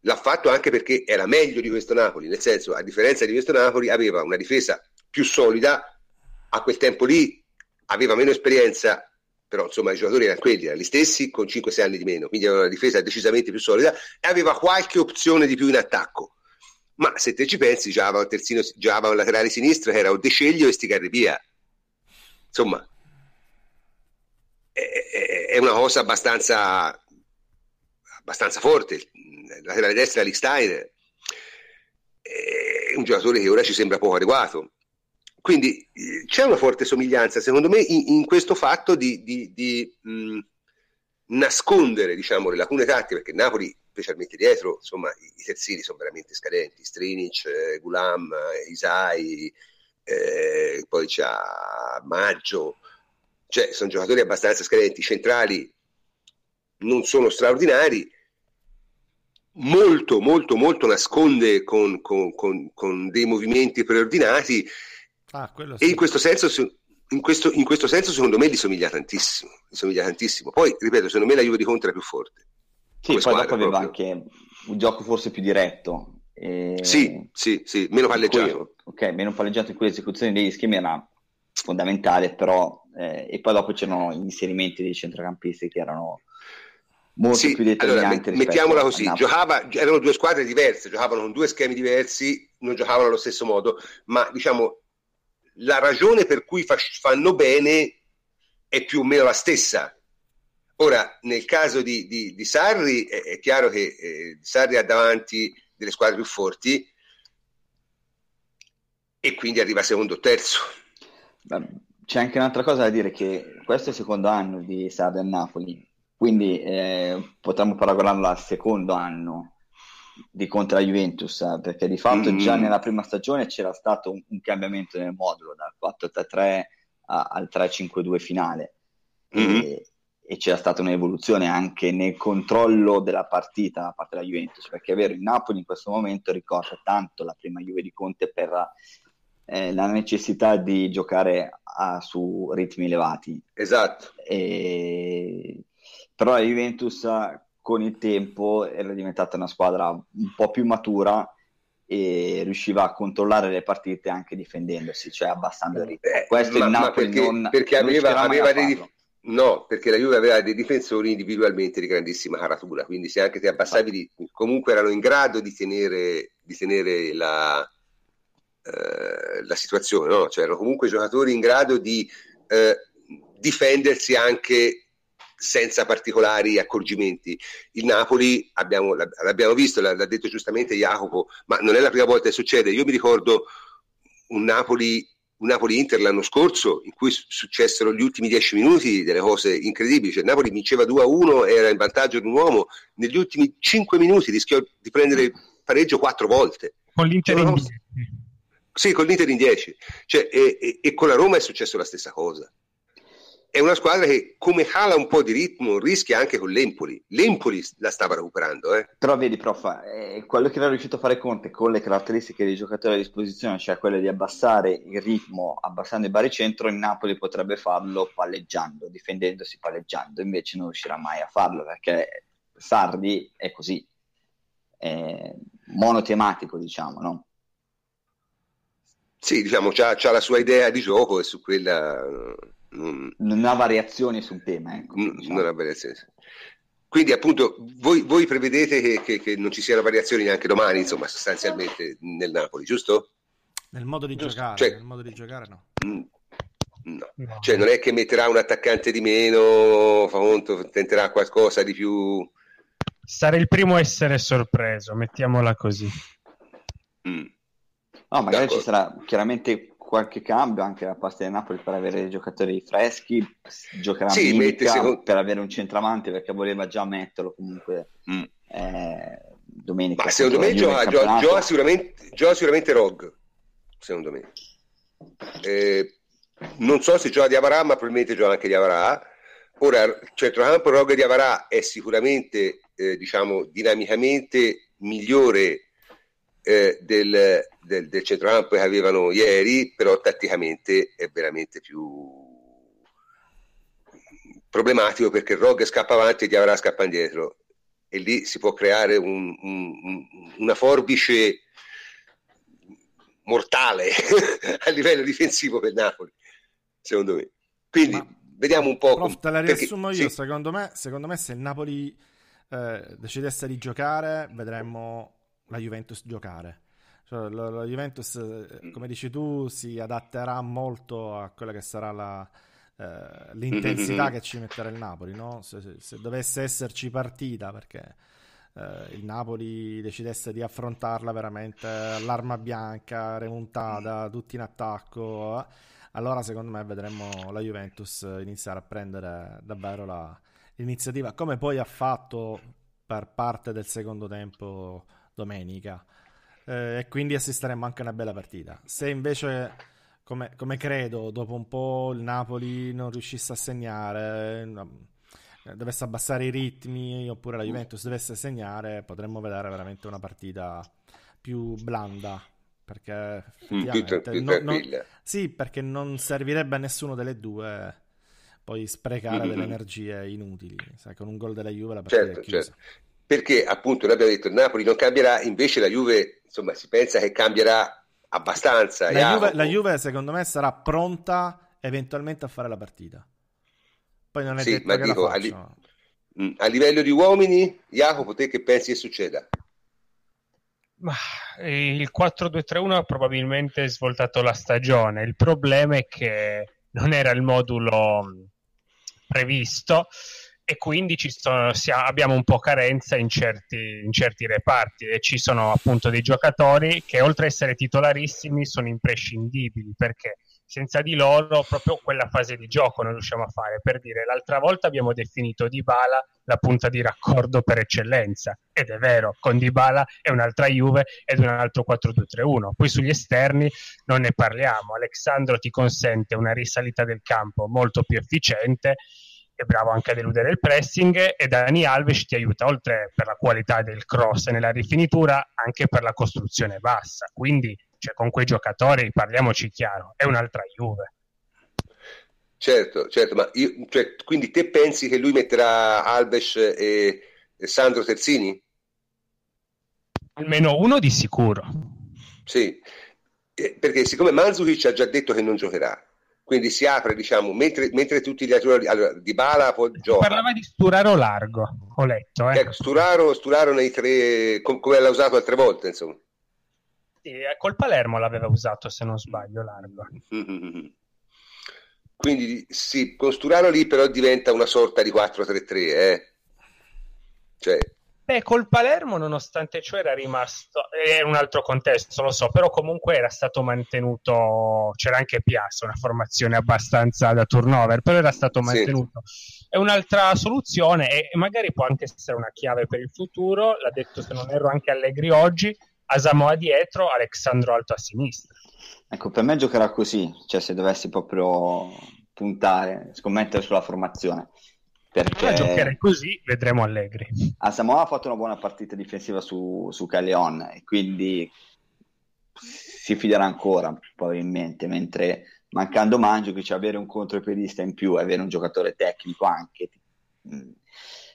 l'ha fatto anche perché era meglio di questo Napoli, nel senso, a differenza di questo Napoli, aveva una difesa più solida, a quel tempo lì aveva meno esperienza, però insomma i giocatori erano quelli, erano gli stessi con 5-6 anni di meno, quindi aveva una difesa decisamente più solida e aveva qualche opzione di più in attacco. Ma se te ci pensi, già aveva un terzino, già aveva un laterale sinistro che era o De Sceglio e Stigarribia. Insomma, è, è, una cosa abbastanza, abbastanza forte. Laterale destro è Licksteiner, è un giocatore che ora ci sembra poco adeguato. Quindi eh, c'è una forte somiglianza, secondo me, in, in questo fatto di, di, di mh, nascondere diciamo, le lacune tattiche, perché Napoli, specialmente dietro, insomma, i, i terzini sono veramente scadenti, Strinic, eh, Gulam, eh, Isai, eh, poi c'è Maggio, cioè sono giocatori abbastanza scadenti, i centrali non sono straordinari, molto, molto, molto nasconde con, con, con, con dei movimenti preordinati Ah, sì. E in questo, senso, in, questo, in questo senso, secondo me, gli somiglia tantissimo. Gli somiglia tantissimo. Poi, ripeto, secondo me la Juve di Conte è più forte. Sì, poi dopo aveva anche un gioco forse più diretto. E... Sì, sì, sì, meno palleggiato. Cui, ok, meno palleggiato in cui l'esecuzione degli schemi era fondamentale, però... Eh, e poi dopo c'erano gli inserimenti dei centrocampisti che erano molto sì, più determinanti. Allora, mettiamola così, giocava, erano due squadre diverse, giocavano con due schemi diversi, non giocavano allo stesso modo, ma diciamo la ragione per cui fa- fanno bene è più o meno la stessa. Ora, nel caso di, di, di Sarri, è, è, chiaro che eh, Sarri ha davanti delle squadre più forti e quindi arriva secondo o terzo. C'è anche un'altra cosa da dire, che questo è il secondo anno di Sarri a Napoli, quindi eh, potremmo paragonarlo al secondo anno di contro la Juventus, eh, perché di fatto mm-hmm. già nella prima stagione c'era stato un, un cambiamento nel modulo dal 4-3-3 a, al 3-5-2 finale. Mm-hmm. E, e c'era stata un'evoluzione anche nel controllo della partita da parte della Juventus, perché è vero, il Napoli in questo momento ricorda tanto la prima Juve di Conte per eh, la necessità di giocare a, su ritmi elevati. Esatto. E... Però la Juventus con il tempo era diventata una squadra un po' più matura e riusciva a controllare le partite anche difendendosi, cioè abbassando il ritmo. Eh, Questo ma, il Napoli perché, non, perché aveva, non aveva dei, No, perché la Juve aveva dei difensori individualmente di grandissima caratura, quindi se anche ti abbassavi, di, comunque erano in grado di tenere, di tenere la, eh, la, situazione, no? cioè erano comunque giocatori in grado di eh, difendersi anche senza particolari accorgimenti. Il Napoli, abbiamo, l'abbiamo visto, l'ha, detto giustamente Jacopo, ma non è la prima volta che succede. Io mi ricordo un Napoli un Napoli-Inter l'anno scorso in cui successero gli ultimi dieci minuti delle cose incredibili, cioè Napoli vinceva 2-1, era in vantaggio di un uomo, negli ultimi cinque minuti rischiò di prendere il pareggio quattro volte. Con l'Inter cioè, in 10. Sì, con l'Inter in 10. Cioè, e, e, e con la Roma è successo la stessa cosa è una squadra che come cala un po' di ritmo rischia anche con l'Empoli. L'Empoli la stava recuperando. Eh. Però vedi, prof, eh, quello che era riuscito a fare Conte con le caratteristiche dei giocatori a disposizione, cioè quelle di abbassare il ritmo, abbassando il baricentro, il Napoli potrebbe farlo palleggiando, difendendosi palleggiando, invece non riuscirà mai a farlo perché Sardi è così, è monotematico diciamo, no? Sì, diciamo, c'ha la sua idea di gioco e su quella non, non ha variazioni sul tema. Ecco, non, diciamo. non ha variazioni. Quindi appunto voi, voi prevedete che, che, che, non ci siano variazioni neanche domani, insomma, sostanzialmente nel Napoli, giusto? Nel modo di giusto. giocare, cioè, nel modo di giocare no. Mm, no. no. Cioè non è che metterà un attaccante di meno, fa conto, tenterà qualcosa di più... Sarei il primo a essere sorpreso, mettiamola così. Mm. No, magari D'accordo. ci sarà chiaramente qualche cambio anche da parte del Napoli per avere giocatori freschi, giocherà sì, Milica secondo... per avere un centravanti perché voleva già metterlo comunque mm. eh, domenica. Ma secondo me gioca, gioca, gioca, sicuramente, gioca sicuramente Rog, secondo me. Eh, non so se gioca di Avarà, ma probabilmente gioca anche di Avarà. Ora, centrocampo Rog di Avarà è sicuramente, eh, diciamo, dinamicamente migliore eh, del, del, del centrocampo che avevano ieri, però tatticamente è veramente più problematico perché Rog scappa avanti e Diavara scappa indietro e lì si può creare un, un, una forbice mortale a livello difensivo per Napoli, secondo me. Quindi Ma, vediamo un po'. Prof, te la riassumo perché, io, sì. secondo, me, secondo me se il Napoli eh, decidesse di giocare vedremmo la Juventus giocare. Cioè, la, la, Juventus, eh, come dici tu, si adatterà molto a quella che sarà la, eh, l'intensità che ci metterà il Napoli. No? Se, se, se, dovesse esserci partita, perché eh, il Napoli decidesse di affrontarla veramente all'arma bianca, remontata, tutti in attacco, eh, allora secondo me vedremo la Juventus iniziare a prendere davvero la, l'iniziativa, come poi ha fatto per parte del secondo tempo domenica eh, e quindi assisteremo anche a una bella partita. Se invece, come, come, credo, dopo un po' il Napoli non riuscisse a segnare, eh, dovesse abbassare i ritmi oppure la Juventus dovesse segnare, potremmo vedere veramente una partita più blanda. Perché mm, più, tra- più non, non, sì, perché non servirebbe a nessuno delle due poi sprecare mm-hmm. delle energie inutili. Sai, con un gol della Juve la partita certo, è chiusa. Certo perché appunto noi abbiamo detto il Napoli non cambierà, invece la Juve insomma si pensa che cambierà abbastanza. La Juve, la Juve, secondo me sarà pronta eventualmente a fare la partita. Poi non è sì, detto ma che dico, a, li- mm, a, livello di uomini, Jacopo, te che pensi che succeda? il 4-2-3-1 ha probabilmente svoltato la stagione. Il problema è che non era il modulo mm, previsto e quindi sono, abbiamo un po' carenza in certi, in certi, reparti e ci sono appunto dei giocatori che oltre ad essere titolarissimi sono imprescindibili perché senza di loro proprio quella fase di gioco non riusciamo a fare. Per dire l'altra volta abbiamo definito Dybala la punta di raccordo per eccellenza ed è vero con Dybala è un'altra Juve ed un altro 4-2-3-1 poi sugli esterni non ne parliamo. Alexandro ti consente una risalita del campo molto più efficiente è bravo anche a deludere il pressing e Dani Alves ti aiuta oltre per la qualità del cross nella rifinitura anche per la costruzione bassa. Quindi cioè, con quei giocatori parliamoci chiaro è un'altra Juve. Certo certo ma io, cioè, quindi te pensi che lui metterà Alves e, e Sandro Terzini? almeno uno di sicuro. Sì. Eh, perché siccome Manzukic ha già detto che non giocherà quindi si apre, diciamo, mentre, mentre tutti gli altri... Allora, Di Bala può giocare. Parlava di Sturaro largo, ho letto. Eh. Ecco, Sturaro, Sturaro nei tre... Com- come l'ha usato altre volte, insomma. Sì, eh, col Palermo l'aveva usato, se non sbaglio, largo. Quindi sì, con Sturaro lì però diventa una sorta di 4-3-3, eh? Cioè, Beh, col Palermo, nonostante ciò, era rimasto. È un altro contesto, lo so, però comunque era stato mantenuto. C'era anche Piazza, una formazione abbastanza da turnover, però era stato mantenuto. Sì. È un'altra soluzione e magari può anche essere una chiave per il futuro. L'ha detto, se non erro, anche Allegri oggi. Asamoa dietro, Alessandro Alto a sinistra. Ecco, per me giocherà così, cioè se dovessi proprio puntare, scommettere sulla formazione. Perché a giocare così vedremo Allegri. A Samoa ha fatto una buona partita difensiva su, su Calleon e quindi si fiderà ancora probabilmente, mentre mancando Mangio che c'è avere un contropiedista in più e avere un giocatore tecnico anche mh,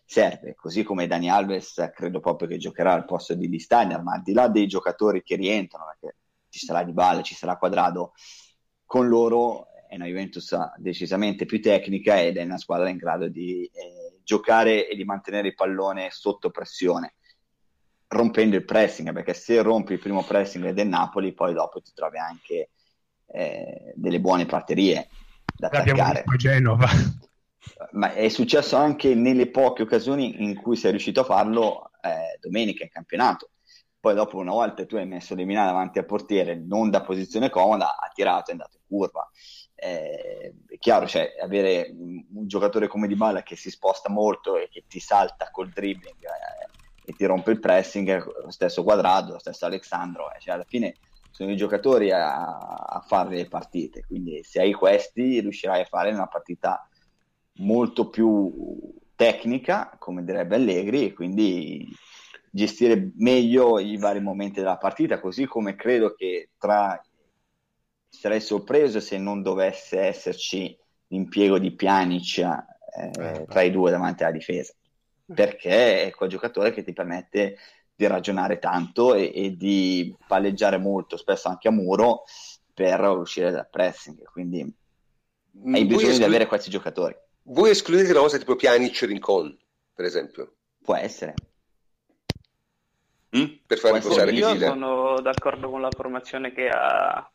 serve, così come Dani Alves credo proprio che giocherà al posto di Di Steiner, ma al di là dei giocatori che rientrano, perché ci sarà Di Balle, ci sarà Quadrado, con loro è una Juventus decisamente più tecnica ed è una squadra in grado di eh, giocare e di mantenere il pallone sotto pressione, rompendo il pressing, perché se rompi il primo pressing del Napoli, poi dopo ti trovi anche eh, delle buone praterie da attaccare. A Genova. Ma è successo anche nelle poche occasioni in cui sei riuscito a farlo eh, domenica in campionato. Poi dopo una volta tu hai messo Lemina davanti al portiere, non da posizione comoda, ha tirato e è andato in curva eh, è chiaro, cioè, avere un, giocatore come Di Bala che si sposta molto e che ti salta col dribbling eh, e ti rompe il pressing, lo stesso Quadrado, lo stesso Alessandro, eh, cioè, alla fine sono i giocatori a, a, fare le partite, quindi se hai questi riuscirai a fare una partita molto più tecnica, come direbbe Allegri, e quindi gestire meglio i vari momenti della partita, così come credo che tra sarei sorpreso se non dovesse esserci l'impiego di Pjanic eh, eh, tra i due davanti alla difesa, perché è quel giocatore che ti permette di ragionare tanto e, e di palleggiare molto, spesso anche a muro, per uscire dal pressing. Quindi mm, hai bisogno esclu- di avere questi giocatori. Voi escludete una cosa tipo Pjanic Rincon, per esempio? Può essere. Mm? Per far riposare Io sono d'accordo con la formazione che ha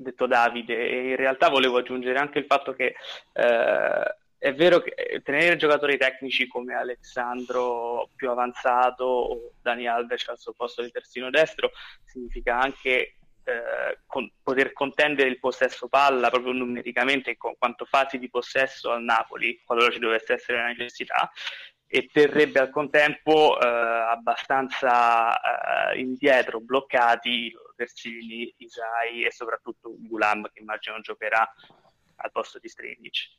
detto Davide e in realtà volevo aggiungere anche il fatto che eh, è vero che tenere giocatori tecnici come Alessandro più avanzato o Dani Alves al suo posto di terzino destro significa anche eh, con, poter contendere il possesso palla proprio numericamente con quanto fasi di possesso al Napoli qualora ci dovesse essere una necessità e terrebbe al contempo eh, abbastanza eh, indietro, bloccati Persini, Isai e soprattutto Gulam che immagino giocherà al posto di Strinic.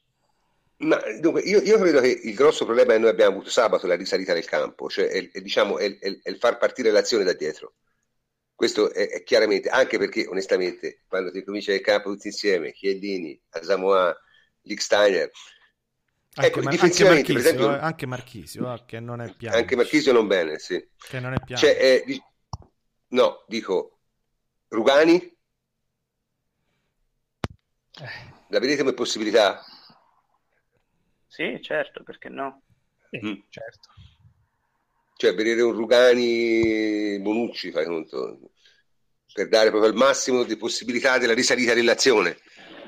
Ma, dunque, io, io, credo che il grosso problema che noi abbiamo avuto sabato è la risalita del campo, cioè è, è, diciamo, è, è il far partire l'azione da dietro. Questo è, chiaramente, anche perché onestamente quando ti comincia il campo tutti insieme, Chiellini, Asamoah, Licksteiner, anche, ecco, Mar- difensivamente, anche Marchisio, esempio, anche Marchisio eh, che non è piano. Anche Marchisio non bene, sì. Che non è piano. Cioè, eh, no, dico, Rugani? Eh. La vedete come possibilità? Sì, certo, perché no? mm. certo. Cioè, vedere un Rugani Bonucci, fai conto, per dare proprio il massimo di possibilità della risalita dell'azione.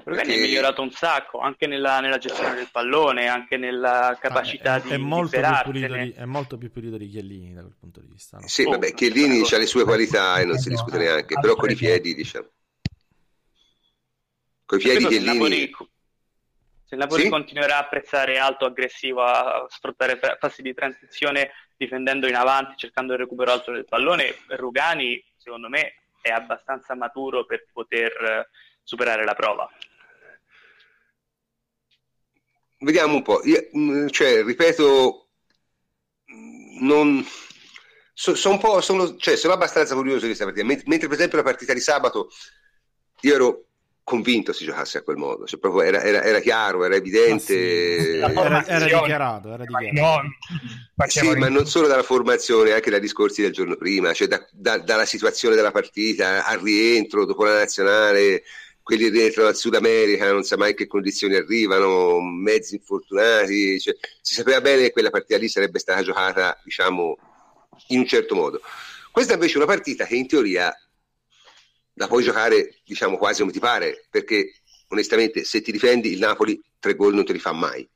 Rugani perché... è migliorato un sacco anche nella, nella, gestione del pallone, anche nella capacità ah, è, di, è molto, di è molto più pulito di Chiellini da quel punto di vista. No? Sì, oh, vabbè, Chiellini ha le sue qualità e non si discute neanche, però con i piedi, diciamo. Con i piedi Chiellini... Se il Napoli sì? continuerà a apprezzare alto, aggressivo, a sfruttare fasi di transizione difendendo in avanti, cercando il recupero alto del pallone, Rugani, secondo me, è abbastanza maturo per poter superare la prova. Vediamo un po'. Io, mm, cioè, ripeto, non... So, so un po', sono, cioè, sono abbastanza curioso di questa partita. Mentre, per esempio, la partita di sabato io ero convinto si giocasse a quel modo, cioè, proprio era, era, era, chiaro, era evidente. Sì. Era, era, dichiarato, era dichiarato. No, sì, ma non solo dalla formazione, anche dai discorsi del giorno prima, cioè da, da, dalla situazione della partita al rientro dopo la nazionale, quelli rientrano dal Sud America, non sa mai che condizioni arrivano, mezzi infortunati, cioè, si sapeva bene che quella partita lì sarebbe stata giocata, diciamo, in un certo modo. Questa invece è una partita che in teoria la puoi giocare diciamo quasi come ti pare, perché onestamente se ti difendi il Napoli tre gol non te li fa mai.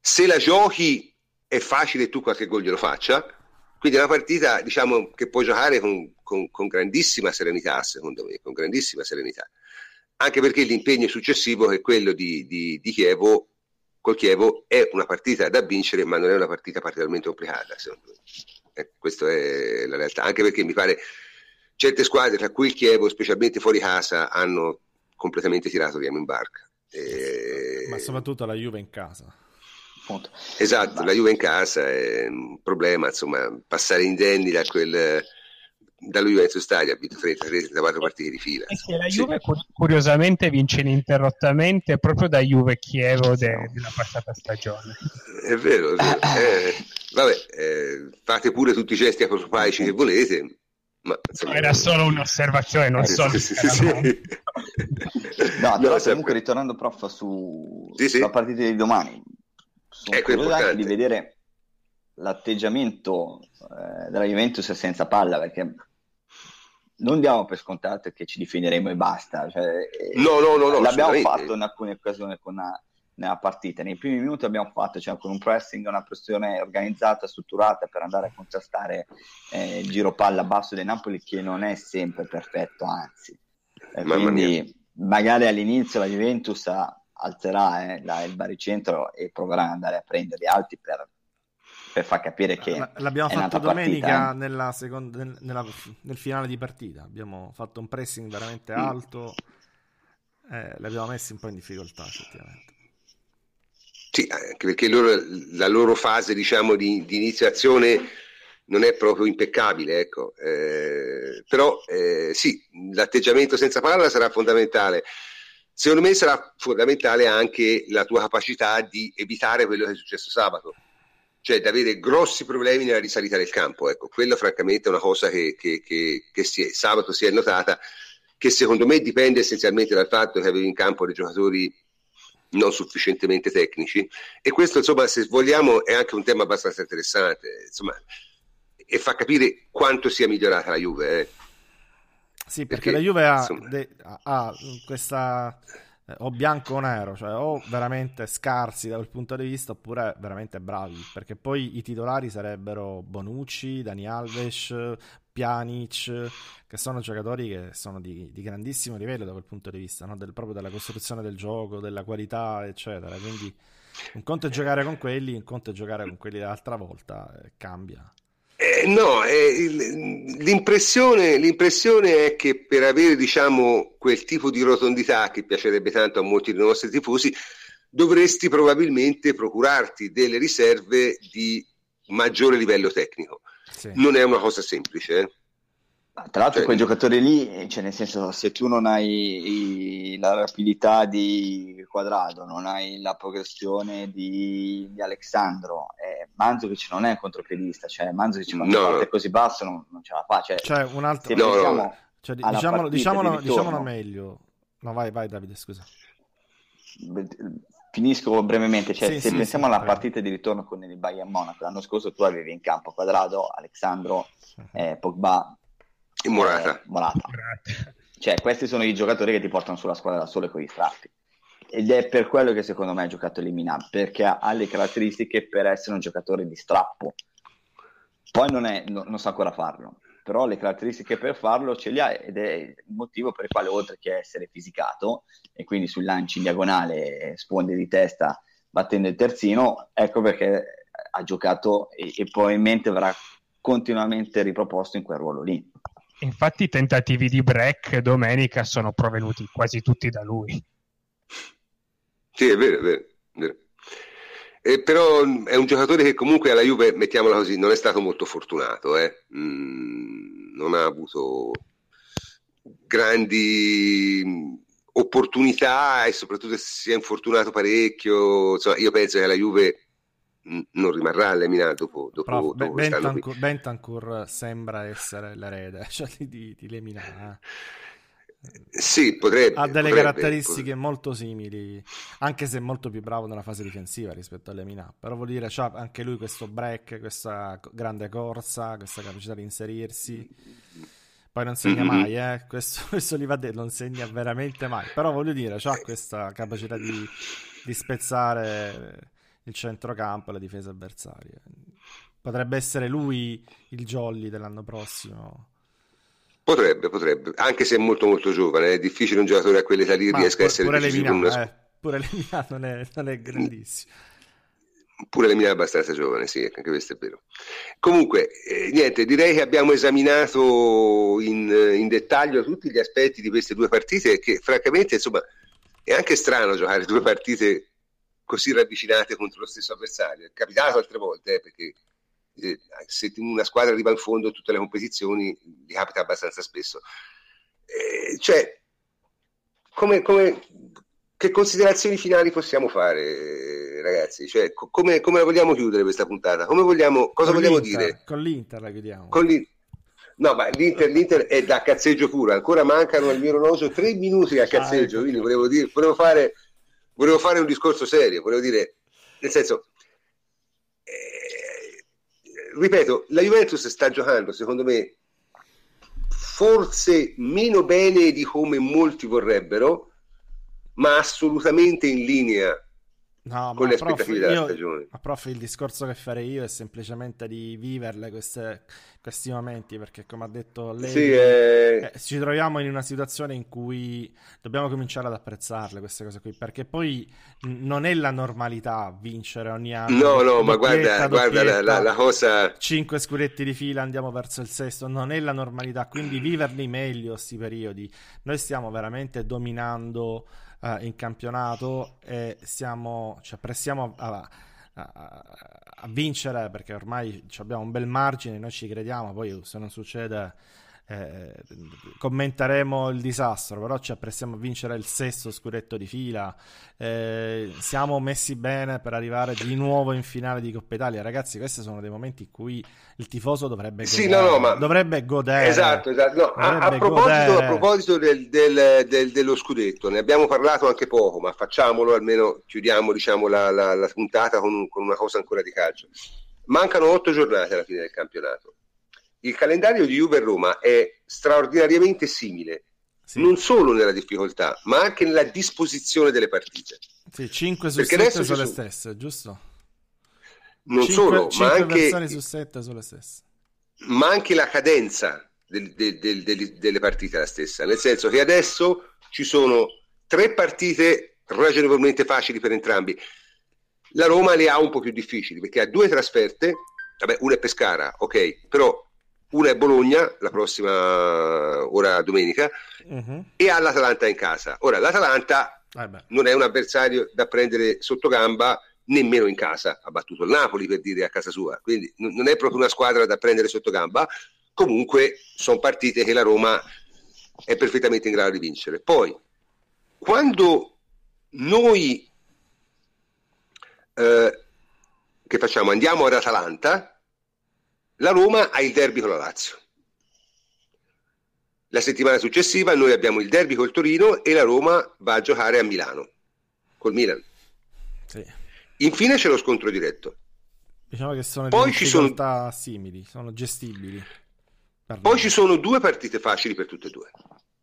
Se la giochi è facile tu qualche gol glielo faccia, quindi è una partita diciamo, che puoi giocare con, con, con, grandissima serenità, secondo me, con grandissima serenità. Anche perché l'impegno successivo, che è quello di, di, di Chievo, col Chievo, è una partita da vincere, ma non è una partita particolarmente complicata, secondo me. Eh, questa è la realtà. Anche perché mi pare certe squadre, tra cui il Chievo, specialmente fuori casa, hanno completamente tirato Diamo in barca. E... Ma soprattutto la Juve in casa. Punto. Esatto, Ma... la Juve in casa è un problema, insomma, passare indenni da quel dallo Juventus Stadio ha vinto 33-34 partite di fila. E che la Juve sì. curiosamente vince ininterrottamente proprio da Juve Chievo de- della passata stagione. È vero, è vero. Eh, vabbè, eh, fate pure tutti i gesti apopaici che volete, ma, insomma, era solo un'osservazione, non so. Sì, sì, sì. no, però comunque ritornando prof su, sulla partita di domani, sono ecco, curioso anche di vedere l'atteggiamento eh, della Juventus senza palla, perché non diamo per scontato che ci difenderemo e basta. Cioè, no, no, no, no, l'abbiamo fatto in alcune occasioni con una nella partita. Nei primi minuti abbiamo fatto cioè, con un pressing, una pressione organizzata, strutturata per andare a contrastare eh, il giro palla basso del Napoli che non è sempre perfetto, anzi. Eh, quindi magari all'inizio la Juventus alzerà eh, la, il baricentro e proverà ad andare a prendere alti per, per far capire che l'abbiamo fatto domenica partita, eh. nella seconda, nella, nel finale di partita. Abbiamo fatto un pressing veramente alto. Eh, l'abbiamo messi un po' in difficoltà effettivamente. Sì, anche perché loro, la loro fase diciamo, di, di, iniziazione non è proprio impeccabile, ecco. eh, però eh, sì, l'atteggiamento senza palla sarà fondamentale. Secondo me sarà fondamentale anche la tua capacità di evitare quello che è successo sabato, cioè di avere grossi problemi nella risalita del campo. Ecco, quello francamente è una cosa che, che, che, che si è, sabato si è notata, che secondo me dipende essenzialmente dal fatto che avevi in campo dei giocatori non sufficientemente tecnici e questo insomma se vogliamo è anche un tema abbastanza interessante insomma, e fa capire quanto sia migliorata la Juve eh. Sì perché, perché la Juve ha, de, ha questa eh, o bianco o nero, cioè o veramente scarsi da quel punto di vista oppure veramente bravi, perché poi i titolari sarebbero Bonucci, Dani Alves, Pjanic, che sono giocatori che sono di, di grandissimo livello da quel punto di vista, no? del, proprio della costruzione del gioco, della qualità, eccetera. Quindi un conto è giocare con quelli, un conto è giocare con quelli dell'altra volta, eh, cambia. Eh, no, eh, l'impressione, l'impressione, è che per avere diciamo, quel tipo di rotondità che piacerebbe tanto a molti dei nostri tifosi, dovresti probabilmente procurarti delle riserve di maggiore livello tecnico sì. non è una cosa semplice. Eh? Tra l'altro, cioè, quei giocatori lì, cioè nel senso, se tu non hai i, la rapidità di Quadrado, non hai la progressione di, di Alexandro, eh, Manzovic non è un contropiedista, cioè Manzovic quando no, parte così basso non, non, ce la fa. Cioè, cioè un altro... No, no. Cioè, diciamolo, diciamolo, diciamolo meglio. No, vai, vai Davide, scusa. Finisco brevemente, cioè, sì, se sì, pensiamo sì, alla partita di ritorno con il Bayern Monaco, l'anno scorso tu avevi in campo Quadrado, Alessandro, eh, Pogba e Morata. Eh, Morata. Cioè, questi sono i giocatori che ti portano sulla squadra da sole con gli strappi. Ed è per quello che secondo me ha giocato Limina, perché ha le caratteristiche per essere un giocatore di strappo. Poi non, è, no, non sa ancora farlo però le caratteristiche per farlo ce le ha ed è il motivo per il quale oltre che essere fisicato e quindi sul lancio in diagonale sponde di testa battendo il terzino, ecco perché ha giocato e, e probabilmente verrà continuamente riproposto in quel ruolo lì. Infatti i tentativi di break domenica sono provenuti quasi tutti da lui. Sì, è vero, è vero. È vero. Eh, però è un giocatore che comunque alla Juve, mettiamola così, non è stato molto fortunato, eh? mm, non ha avuto grandi opportunità e soprattutto si è infortunato parecchio. Insomma, io penso che la Juve non rimarrà all'Eminato dopo, dopo, Però, dopo Bentancur, Bentancur sembra essere l'erede cioè, di, di Lemina. Sì, potrebbe. Ha delle potrebbe, caratteristiche potrebbe. molto simili, anche se molto più bravo nella fase difensiva rispetto a Lemina. Però vuol dire, c'ha anche lui questo break, questa grande corsa, questa capacità di inserirsi. Poi non segna mm-hmm. mai, eh? questo, questo li va detto, non segna veramente mai. Però voglio dire, ha questa capacità di, di spezzare il centrocampo e la difesa avversaria. Potrebbe essere lui il jolly dell'anno prossimo. Potrebbe, potrebbe, anche se è molto molto giovane, è difficile un giocatore a quell'età lì riesca a essere pure decisivo. Una... Eh, pure Lemina non è, non è grandissimo. Pure Lemina è abbastanza giovane, sì, anche questo è vero. Comunque, eh, niente, direi che abbiamo esaminato in, in, dettaglio tutti gli aspetti di queste due partite che francamente, insomma, è anche strano giocare due partite così ravvicinate contro lo stesso avversario. È capitato altre volte, eh, perché eh, se una squadra arriva in fondo a tutte le competizioni, gli capita abbastanza spesso. Eh, cioè, come, come, che considerazioni finali possiamo fare, ragazzi? Cioè, co- come, come, la vogliamo chiudere questa puntata? Vogliamo, cosa con vogliamo dire? Con l'Inter la chiudiamo. Con l'Inter. No, ma l'Inter, l'Inter, è da cazzeggio puro, ancora mancano al mio orologio tre minuti a cazzeggio, ah, ecco. quindi volevo, dire, volevo fare volevo fare un discorso serio, volevo dire, nel senso, eh, ripeto, la Juventus sta giocando, secondo me, forse meno bene di come molti vorrebbero, ma assolutamente in linea No, con le aspettative prof, della io, stagione. Ma prof, il discorso che farei io è semplicemente di viverle queste, questi momenti, perché come ha detto lei, sì, eh... Eh, ci troviamo in una situazione in cui dobbiamo cominciare ad apprezzarle queste cose qui, perché poi non è la normalità vincere ogni anno. No, no, ma guarda, guarda la, la, la, cosa... Cinque scudetti di fila, andiamo verso il sesto, non è la normalità, quindi viverli meglio questi periodi. Noi stiamo veramente dominando uh, in campionato e stiamo, ci apprestiamo a, a, a, vincere perché ormai abbiamo un bel margine, noi ci crediamo, poi se non succede eh, commenteremo il disastro, però ci apprestiamo a vincere il sesto scudetto di fila. Eh, siamo messi bene per arrivare di nuovo in finale di Coppa Italia. Ragazzi, questi sono dei momenti in cui il tifoso dovrebbe godere. Sì, no, no, ma... Dovrebbe godere. Esatto, esatto. No, a, a, proposito, a, proposito, del, del, del, dello scudetto, ne abbiamo parlato anche poco, ma facciamolo, almeno chiudiamo diciamo, la, la, la puntata con, con una cosa ancora di calcio. Mancano otto giornate alla fine del campionato il calendario di Juve Roma è straordinariamente simile, sì. non solo nella difficoltà, ma anche nella disposizione delle partite. Sì, 5 su 7 sono, sono le stesse, giusto? Non 5, solo, 5 ma anche su 7 sono le stesse. Ma anche la cadenza del, del, del, delle partite è la stessa, nel senso che adesso ci sono tre partite ragionevolmente facili per entrambi. La Roma le ha un po' più difficili perché ha due trasferte, vabbè, una è Pescara, ok, però una è Bologna la prossima ora domenica uh-huh. e ha l'Atalanta in casa. Ora l'Atalanta eh non è un avversario da prendere sotto gamba nemmeno in casa, ha battuto il Napoli per dire a casa sua, quindi n- non è proprio una squadra da prendere sotto gamba, comunque sono partite che la Roma è perfettamente in grado di vincere. Poi, quando noi eh, che facciamo? Andiamo ad Atalanta, la Roma ha il derby con la Lazio. La settimana successiva noi abbiamo il derby col Torino e la Roma va a giocare a Milano col Milan. Sì. Infine c'è lo scontro diretto. Diciamo che sono Poi ci sono simili, sono gestibili. Poi ci sono due partite facili per tutte e due.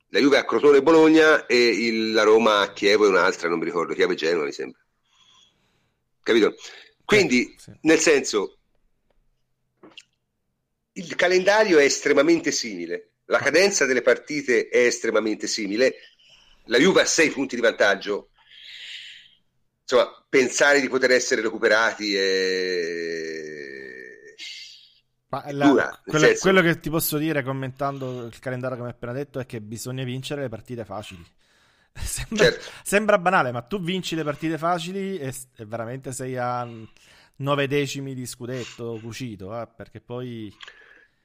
La Juve a Crotone e Bologna e il, la Roma a Chievo e un'altra, non mi ricordo, Chievo e Genova mi sembra. Capito? Quindi, eh, sì. nel senso, il calendario è estremamente simile, la cadenza delle partite è estremamente simile, la Juve ha sei punti di vantaggio, insomma, pensare di poter essere recuperati è... Ma la, dura, quello, senso... quello, che ti posso dire commentando il calendario che mi hai appena detto è che bisogna vincere le partite facili. Sembra, certo. sembra, banale, ma tu vinci le partite facili e, e veramente sei a nove decimi di scudetto cucito, eh? perché poi...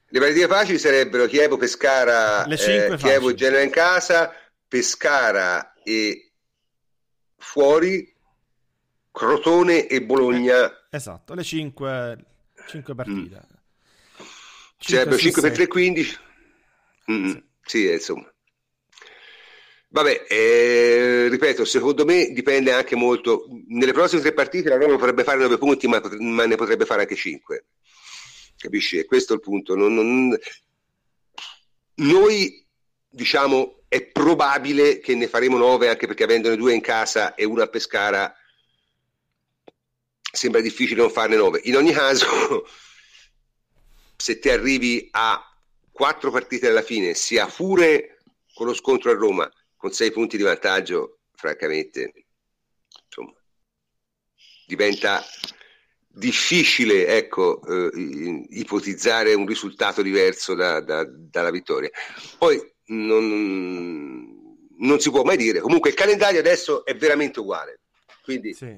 Le partite facili sarebbero Chievo, Pescara, le eh, Chievo Genoa in casa, Pescara e fuori, Crotone e Bologna. Eh, esatto, le cinque, cinque partite. Mm. 5 sarebbero 5 per 3, 15. Mm, sì. sì, insomma. Vabbè, eh, ripeto, secondo me dipende anche molto. Nelle prossime tre partite la Roma potrebbe fare 9 punti, ma, ma, ne potrebbe fare anche 5. Capisci? E questo è il punto. Non, non... Noi, diciamo, è probabile che ne faremo 9 anche perché avendone due in casa e una a Pescara sembra difficile non farne 9. In ogni caso, se ti arrivi a 4 partite alla fine, sia pure con lo scontro a Roma, con sei punti di vantaggio, francamente, insomma, diventa difficile ecco, eh, ipotizzare un risultato diverso da, da, dalla vittoria. Poi non, non, si può mai dire. Comunque il calendario adesso è veramente uguale. Quindi sì,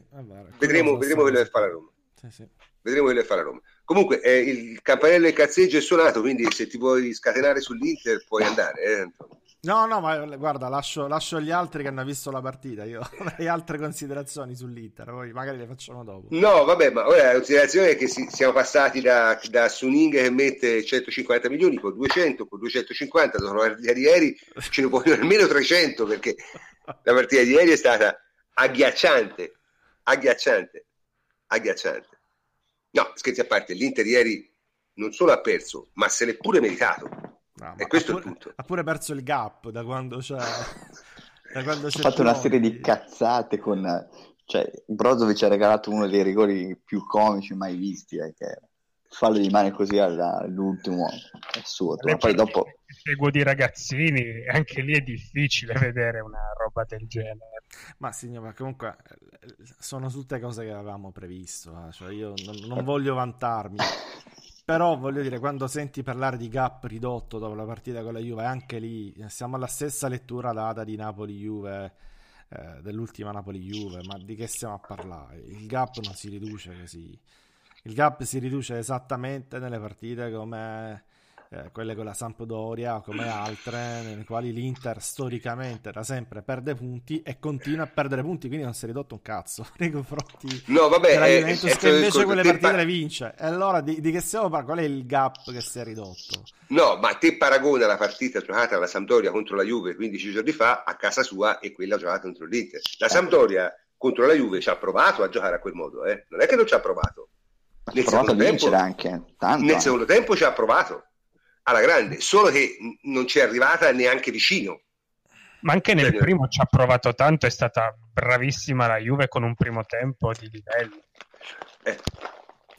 vedremo, vedremo quello che fa la Roma. Sì, sì. Vedremo quello che fa la Roma. Comunque eh, il campanello del cazzeggio è suonato, quindi se ti vuoi scatenare sull'Inter puoi andare. Eh, No, no, ma guarda, lascio, lascio agli altri che hanno visto la partita. Io avrei altre considerazioni sull'Inter, poi magari le facciamo dopo. No, vabbè, ma ora la considerazione è che si, siamo passati da, da Suning che mette 150 milioni con 200, con 250, dopo la partita di ieri ce ne vogliono almeno 300 perché la partita di ieri è stata agghiacciante, agghiacciante, agghiacciante. No, scherzi a parte, l'Inter ieri non solo ha perso, ma se l'è pure meritato No, e questo pure, è punto. Ha pure perso il gap da quando c'è. da quando c'è ha fatto una serie di cazzate con. Cioè, Brozovic ha regalato uno dei rigori più comici mai visti. Eh, che fallo di mani così all'ultimo è assurdo. Ma poi dopo. Seguo di ragazzini, anche lì è difficile vedere una roba del genere. Ma signor, ma comunque sono tutte cose che avevamo previsto. Eh. Cioè, io non, non voglio vantarmi. Però voglio dire, quando senti parlare di gap ridotto dopo la partita con la Juve, anche lì siamo alla stessa lettura data di Napoli-Juve, eh, dell'ultima Napoli-Juve, ma di che stiamo a parlare? Il gap non si riduce così. Il gap si riduce esattamente nelle partite come eh, quelle con la Sampdoria come altre nelle quali l'Inter storicamente da sempre perde punti e continua a perdere punti quindi non si è ridotto un cazzo nei confronti no, vabbè, della eh, Juventus che invece quelle partite pa- le vince e allora di, di, che stiamo parlando? Qual è il gap che si è ridotto? No, ma te paragona la partita giocata alla Sampdoria contro la Juve 15 giorni fa a casa sua e quella giocata contro l'Inter la Sampdoria contro la Juve ci ha provato a giocare a quel modo eh? non è che non ci ha provato nel, secondo tempo, anche, nel secondo tempo ci ha provato alla grande, solo che non ci è arrivata neanche vicino. Ma anche nel cioè, primo ci ha provato tanto, è stata bravissima la Juve con un primo tempo di livello. Eh.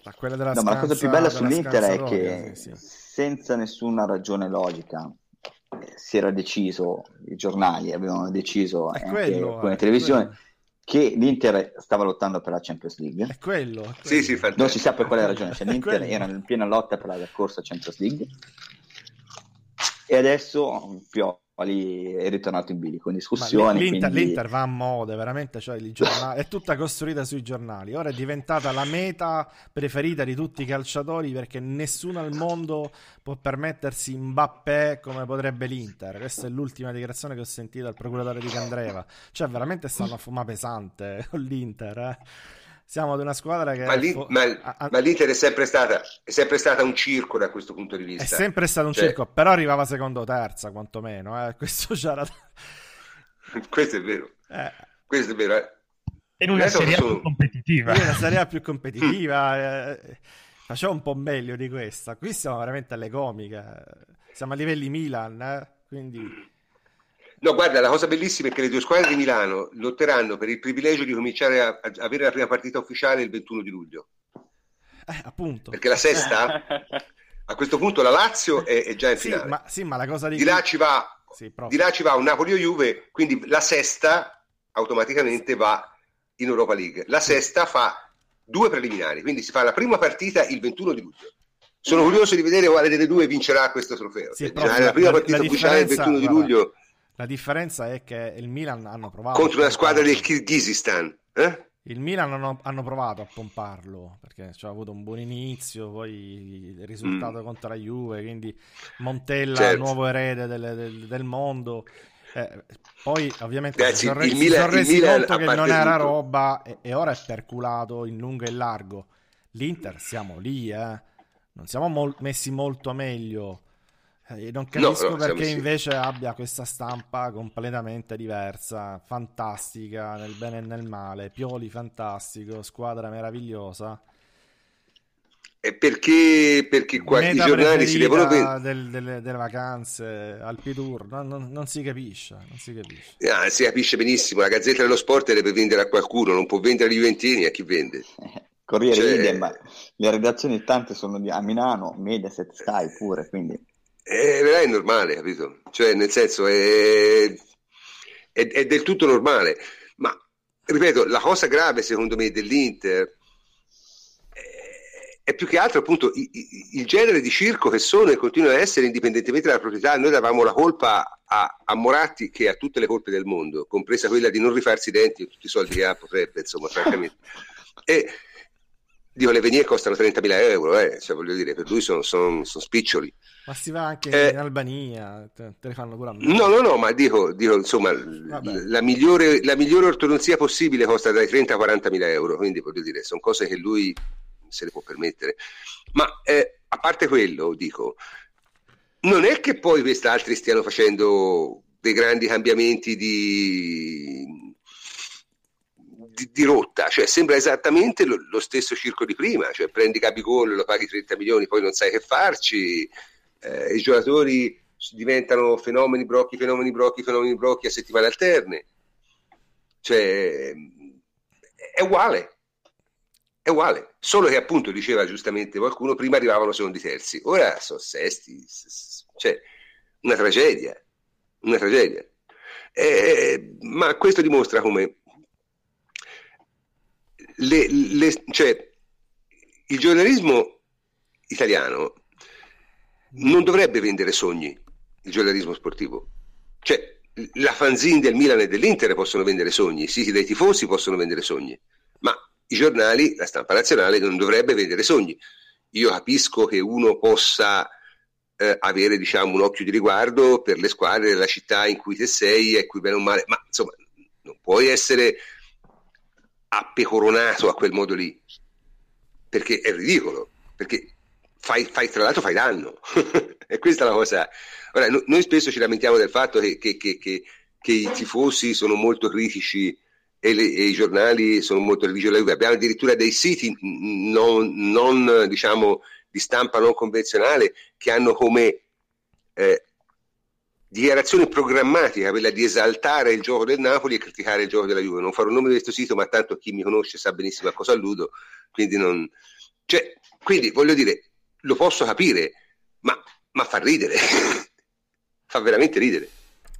La, quella della no, scansa, ma la cosa più bella sull'Inter è che sì, sì. senza nessuna ragione logica si era deciso, i giornali avevano deciso, è quello, con le televisioni, che l'Inter stava lottando per la Champions League. È quello. È quello. Sì, sì, non si sa per quale ragione, cioè, l'Inter era in piena lotta per la corsa Champions League e adesso Pioli è ritornato in bilico in discussione. L'Inter, quindi... l'Inter, va a moda, veramente, cioè, giornali, è tutta costruita sui giornali. Ora è diventata la meta preferita di tutti i calciatori perché nessuno al mondo può permettersi Mbappé come potrebbe l'Inter. Questa è l'ultima dichiarazione che ho sentito dal procuratore di Candreva. Cioè, veramente stanno a fumare pesante con l'Inter. Eh. Siamo ad una squadra che... Ma, lì, fo- ma, a- ma l'Inter è sempre, stata, è sempre stata un circo da questo punto di vista. È sempre stato un cioè... circo, però arrivava secondo o terza, quantomeno. Eh. Questo c'era... questo è vero. Eh. Questo è vero. Eh. In una serie sono... più competitiva. In una serie più competitiva. eh, faceva un po' meglio di questa. Qui siamo veramente alle comiche. Siamo a livelli Milan, eh. quindi... No, guarda, la cosa bellissima è che le due squadre di Milano lotteranno per il privilegio di cominciare a, a avere la prima partita ufficiale il 21 di luglio. Eh, appunto. Perché la sesta, a questo punto la Lazio è, è già in sì, finale. Ma, sì, ma la cosa di... Di là, ci va, sì, di là ci va un Napoli o Juve, quindi la sesta automaticamente va in Europa League. La sesta fa due preliminari, quindi si fa la prima partita il 21 di luglio. Sono curioso di vedere quale delle due vincerà questo trofeo. Sì, cioè, la prima partita la ufficiale il 21 di luglio La differenza è che il Milan hanno provato... Contro una squadra del Kirghizistan. Eh? Il Milan hanno, hanno, provato a pomparlo perché ci ha avuto un buon inizio, poi il risultato mm. contro la Juve, quindi Montella, certo. nuovo erede del, del, del mondo. Eh, poi ovviamente Ragazzi, si sono, si sono resi Milan, conto che non era tutto. roba e, e, ora è perculato in lungo e largo. L'Inter siamo lì, eh. non siamo mol- messi molto meglio. Eh, non capisco no, no, perché invece abbia questa stampa completamente diversa, fantastica nel bene e nel male, Pioli fantastico, squadra meravigliosa. E perché, perché qua i giornali si devono vendere del, delle, delle, vacanze al Tour non, non, non, si capisce, non si capisce. Ah, si capisce benissimo la Gazzetta dello Sport deve vendere a qualcuno non può vendere ai Juventini a chi vende Corriere cioè... idem ma le redazioni tante sono di, a Milano Mediaset Sky pure quindi è, è normale, capito? Cioè, nel senso, è, è, è, del tutto normale. Ma, ripeto, la cosa grave, secondo me, dell'Inter è più che altro appunto il, il genere di circo che sono e continuano ad essere indipendentemente dalla proprietà. Noi davamo la colpa a, a, Moratti che ha tutte le colpe del mondo, compresa quella di non rifarsi i denti e tutti i soldi che ha, potrebbe, insomma, francamente. E, dico, le venie costano 30.000 euro, eh, cioè, voglio dire, per lui sono, sono, sono spiccioli. Ma si va anche eh, in Albania, te, te, le fanno pure a me. No, no, no, ma dico, dico insomma, la migliore, la migliore, ortodonzia possibile costa dai 30 a 40 mila euro, quindi voglio dire, sono cose che lui se le può permettere. Ma eh, a parte quello, dico, non è che poi quest'altri stiano facendo dei grandi cambiamenti di, di, di rotta, cioè sembra esattamente lo, lo, stesso circo di prima, cioè prendi Capicolo, lo paghi 30 milioni, poi non sai che farci, eh, i giocatori diventano fenomeni brocchi, fenomeni brocchi, fenomeni brocchi a settimane alterne. Cioè, è uguale. È uguale, solo che appunto diceva giustamente qualcuno, prima arrivavano secondi terzi, ora sono sesti, cioè una tragedia, una tragedia. Eh, ma questo dimostra come le, le, cioè, il giornalismo italiano non dovrebbe vendere sogni il giornalismo sportivo. Cioè, la fanzine del Milan e dell'Inter possono vendere sogni, siti dei tifosi possono vendere sogni, ma i giornali, la stampa nazionale non dovrebbe vendere sogni. Io capisco che uno possa eh, avere diciamo, un occhio di riguardo per le squadre della città in cui te sei e cui bene o male, ma insomma non puoi essere appecoronato a quel modo lì, perché è ridicolo, perché fai, fai, tra l'altro fai danno. e questa è la cosa. Ora, no, noi spesso ci lamentiamo del fatto che, che, che, che i tifosi sono molto critici e, le, e, i giornali sono molto Juve. Abbiamo addirittura dei siti non, non, diciamo, di stampa non convenzionale che hanno come eh, dichiarazione programmatica quella di esaltare il gioco del Napoli e criticare il gioco della Juve. Non farò il nome di questo sito, ma tanto chi mi conosce sa benissimo a cosa alludo. Quindi, non... cioè, quindi voglio dire, lo posso capire, ma, ma fa ridere, fa veramente ridere.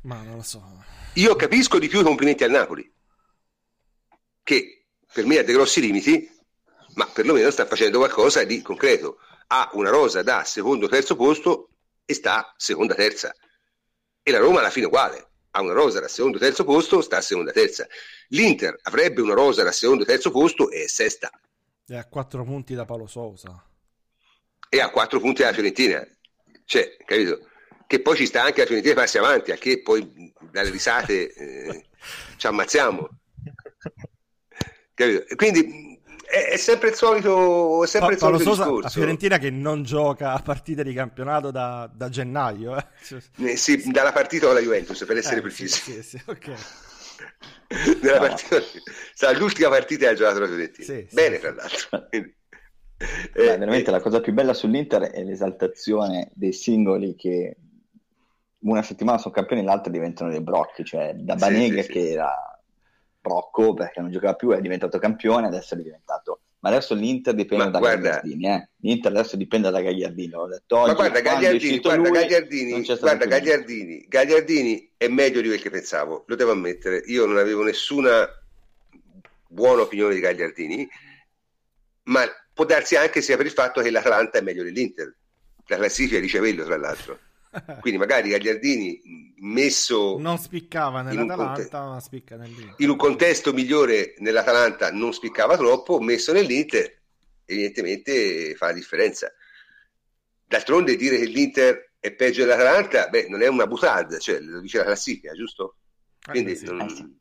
Ma non lo so. Io capisco di più i complimenti al Napoli, che per me ha dei grossi limiti, ma perlomeno sta facendo qualcosa di concreto. Ha una rosa da secondo terzo posto e sta seconda terza. E la Roma alla fine uguale. Ha una rosa da secondo terzo posto, sta a seconda terza. L'Inter avrebbe una rosa da secondo terzo posto e è sesta. E a quattro punti da Paolo Sosa e a quattro punti dalla Fiorentina. Cioè, capito? Che poi ci sta anche la Fiorentina passi avanti, a che poi dalle risate eh, ci ammazziamo. Capito? Quindi è, è, sempre il solito, è sempre pa- il solito Sosa, discorso. La Fiorentina che non gioca a partite di campionato da, da gennaio. Eh? Eh, sì, dalla partita con la Juventus, per essere eh, precisi. Sì, sì, ok. no. partita, l'ultima partita ha giocato la Fiorentina. Sì, Bene, tra l'altro. Beh, veramente eh, la cosa più bella sull'Inter è l'esaltazione dei singoli che una settimana sono campioni e l'altra diventano dei brocchi, cioè da Banega sì, sì, che era brocco perché non giocava più è diventato campione, adesso è diventato ma adesso l'Inter dipende ma da guarda, Gagliardini, eh? l'Inter adesso dipende da Gagliardini. Ho detto oggi, ma guarda, Gagliardini, guarda, lui, Gagliardini, guarda Gagliardini, Gagliardini è meglio di quel che pensavo, lo devo ammettere. Io non avevo nessuna buona opinione di Gagliardini, ma può darsi anche sia per il fatto che l'Atalanta è meglio dell'Inter. La classifica dice quello, tra l'altro. Quindi magari Gagliardini messo... Non spiccava nell'Atalanta, ma spicca nell'Inter. In un contesto migliore nell'Atalanta non spiccava troppo, messo nell'Inter evidentemente fa la differenza. D'altronde dire che l'Inter è peggio dell'Atalanta, beh, non è una butad, cioè lo dice la classifica, giusto? Ah, Quindi sì. non...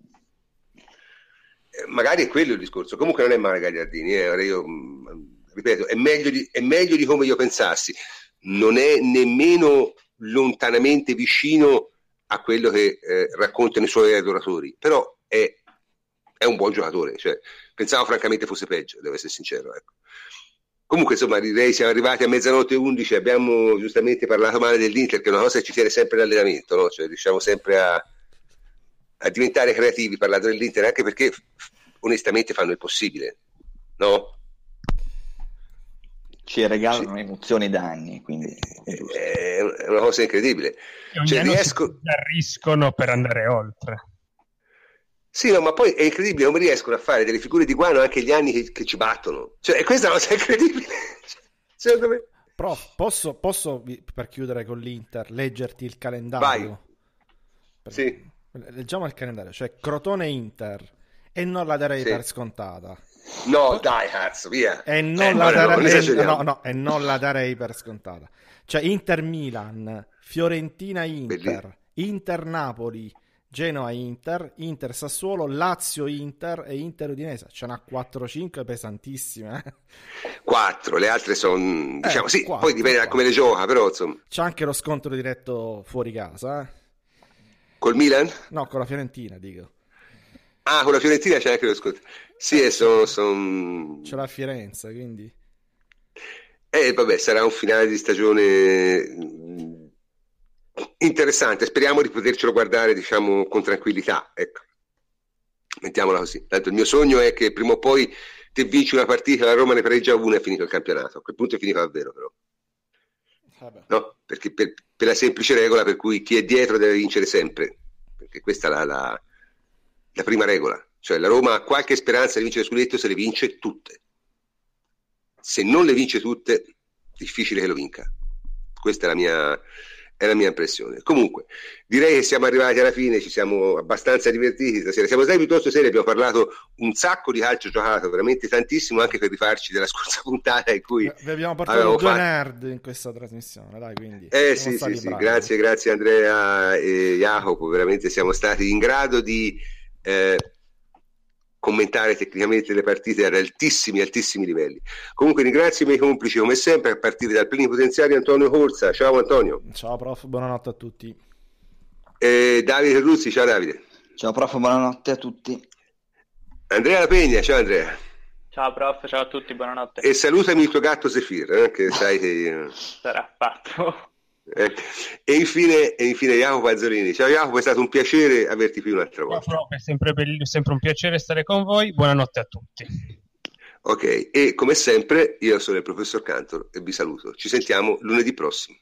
Eh, magari è quello il discorso. Comunque non è male Gagliardini, eh. io ripeto, è meglio, di, è meglio di come io pensassi. Non è nemmeno lontanamente vicino a quello che eh, raccontano i suoi adoratori, però è, è un buon giocatore. Cioè, pensavo francamente fosse peggio, devo essere sincero. Ecco. Comunque, insomma, direi siamo arrivati a mezzanotte 11, abbiamo giustamente parlato male dell'Inter, che è una cosa che ci tiene sempre l'allenamento, no? cioè riusciamo sempre a, a diventare creativi parlando dell'Inter, anche perché onestamente fanno il possibile, no? Ci regalano sì. emozioni da anni, quindi è, è una cosa incredibile. E ogni cioè, riesco... arriscono per andare oltre. Sì, no, ma poi è incredibile come riescono a fare delle figure di guano anche gli anni che, che ci battono. Cioè, questa è una cosa incredibile. Secondo me. Prof, posso, posso, per chiudere con l'Inter, leggerti il calendario? Vai. Per... Sì. Leggiamo il calendario, cioè Crotone Inter, e non la darei sì. per scontata. No, dai, cazzo, via. E non, eh, la, darei, no, no, e non la darei per scontata. Cioè Inter Milan, Fiorentina Inter, Inter Napoli, Genoa Inter, Inter Sassuolo, Lazio Inter e Inter Udinese. Ce n'ha 4-5 pesantissime. Eh? 4, le altre sono, diciamo, eh, sì, 4, poi dipende da come le gioca, però insomma. C'è anche lo scontro diretto fuori casa, eh? Col Milan? No, con la Fiorentina, dico. Ah, con la Fiorentina c'è anche lo scontro. Sì, eh, sono, sono... C'è la Firenze, quindi... Eh, vabbè, sarà un finale di stagione interessante, speriamo di potercelo guardare diciamo con tranquillità, ecco. Mettiamola così. Tanto il mio sogno è che prima o poi te vinci una partita, la Roma ne pareggia una e è finito il campionato. A quel punto è finito davvero però. Vabbè. No, perché per, per, la semplice regola per cui chi è dietro deve vincere sempre, perché questa è la, la, la prima regola. Cioè la Roma ha qualche speranza di vincere scudetto se le vince tutte. Se non le vince tutte, difficile che lo vinca. Questa è la mia, è la mia impressione. Comunque, direi che siamo arrivati alla fine, ci siamo abbastanza divertiti stasera. Siamo stati piuttosto seri, abbiamo parlato un sacco di calcio giocato, veramente tantissimo, anche per rifarci della scorsa puntata in cui vi abbiamo portato due fatto... nerd in questa trasmissione, dai, quindi. Eh sì, sì, sì, grazie, grazie Andrea e Jacopo, veramente siamo stati in grado di eh, commentare tecnicamente le partite ad altissimi, altissimi livelli. Comunque ringrazio i miei complici come sempre, a partire dal plenipotenziario Antonio Corsa. Ciao Antonio. Ciao prof, buonanotte a tutti. E Davide Ruzzi, ciao Davide. Ciao prof, buonanotte a tutti. Andrea La Pegna, ciao Andrea. Ciao prof, ciao a tutti, buonanotte. E salutami il tuo gatto Zefir, eh, che sai che... Sarà fatto. Eh, e, infine, e infine Jacopo Pazzolini. Ciao Jacopo, è stato un piacere averti qui un'altra volta. No, è sempre, be- sempre un piacere stare con voi. Buonanotte a tutti. Ok, e come sempre io sono il professor Cantor e vi saluto. Ci sentiamo lunedì prossimo.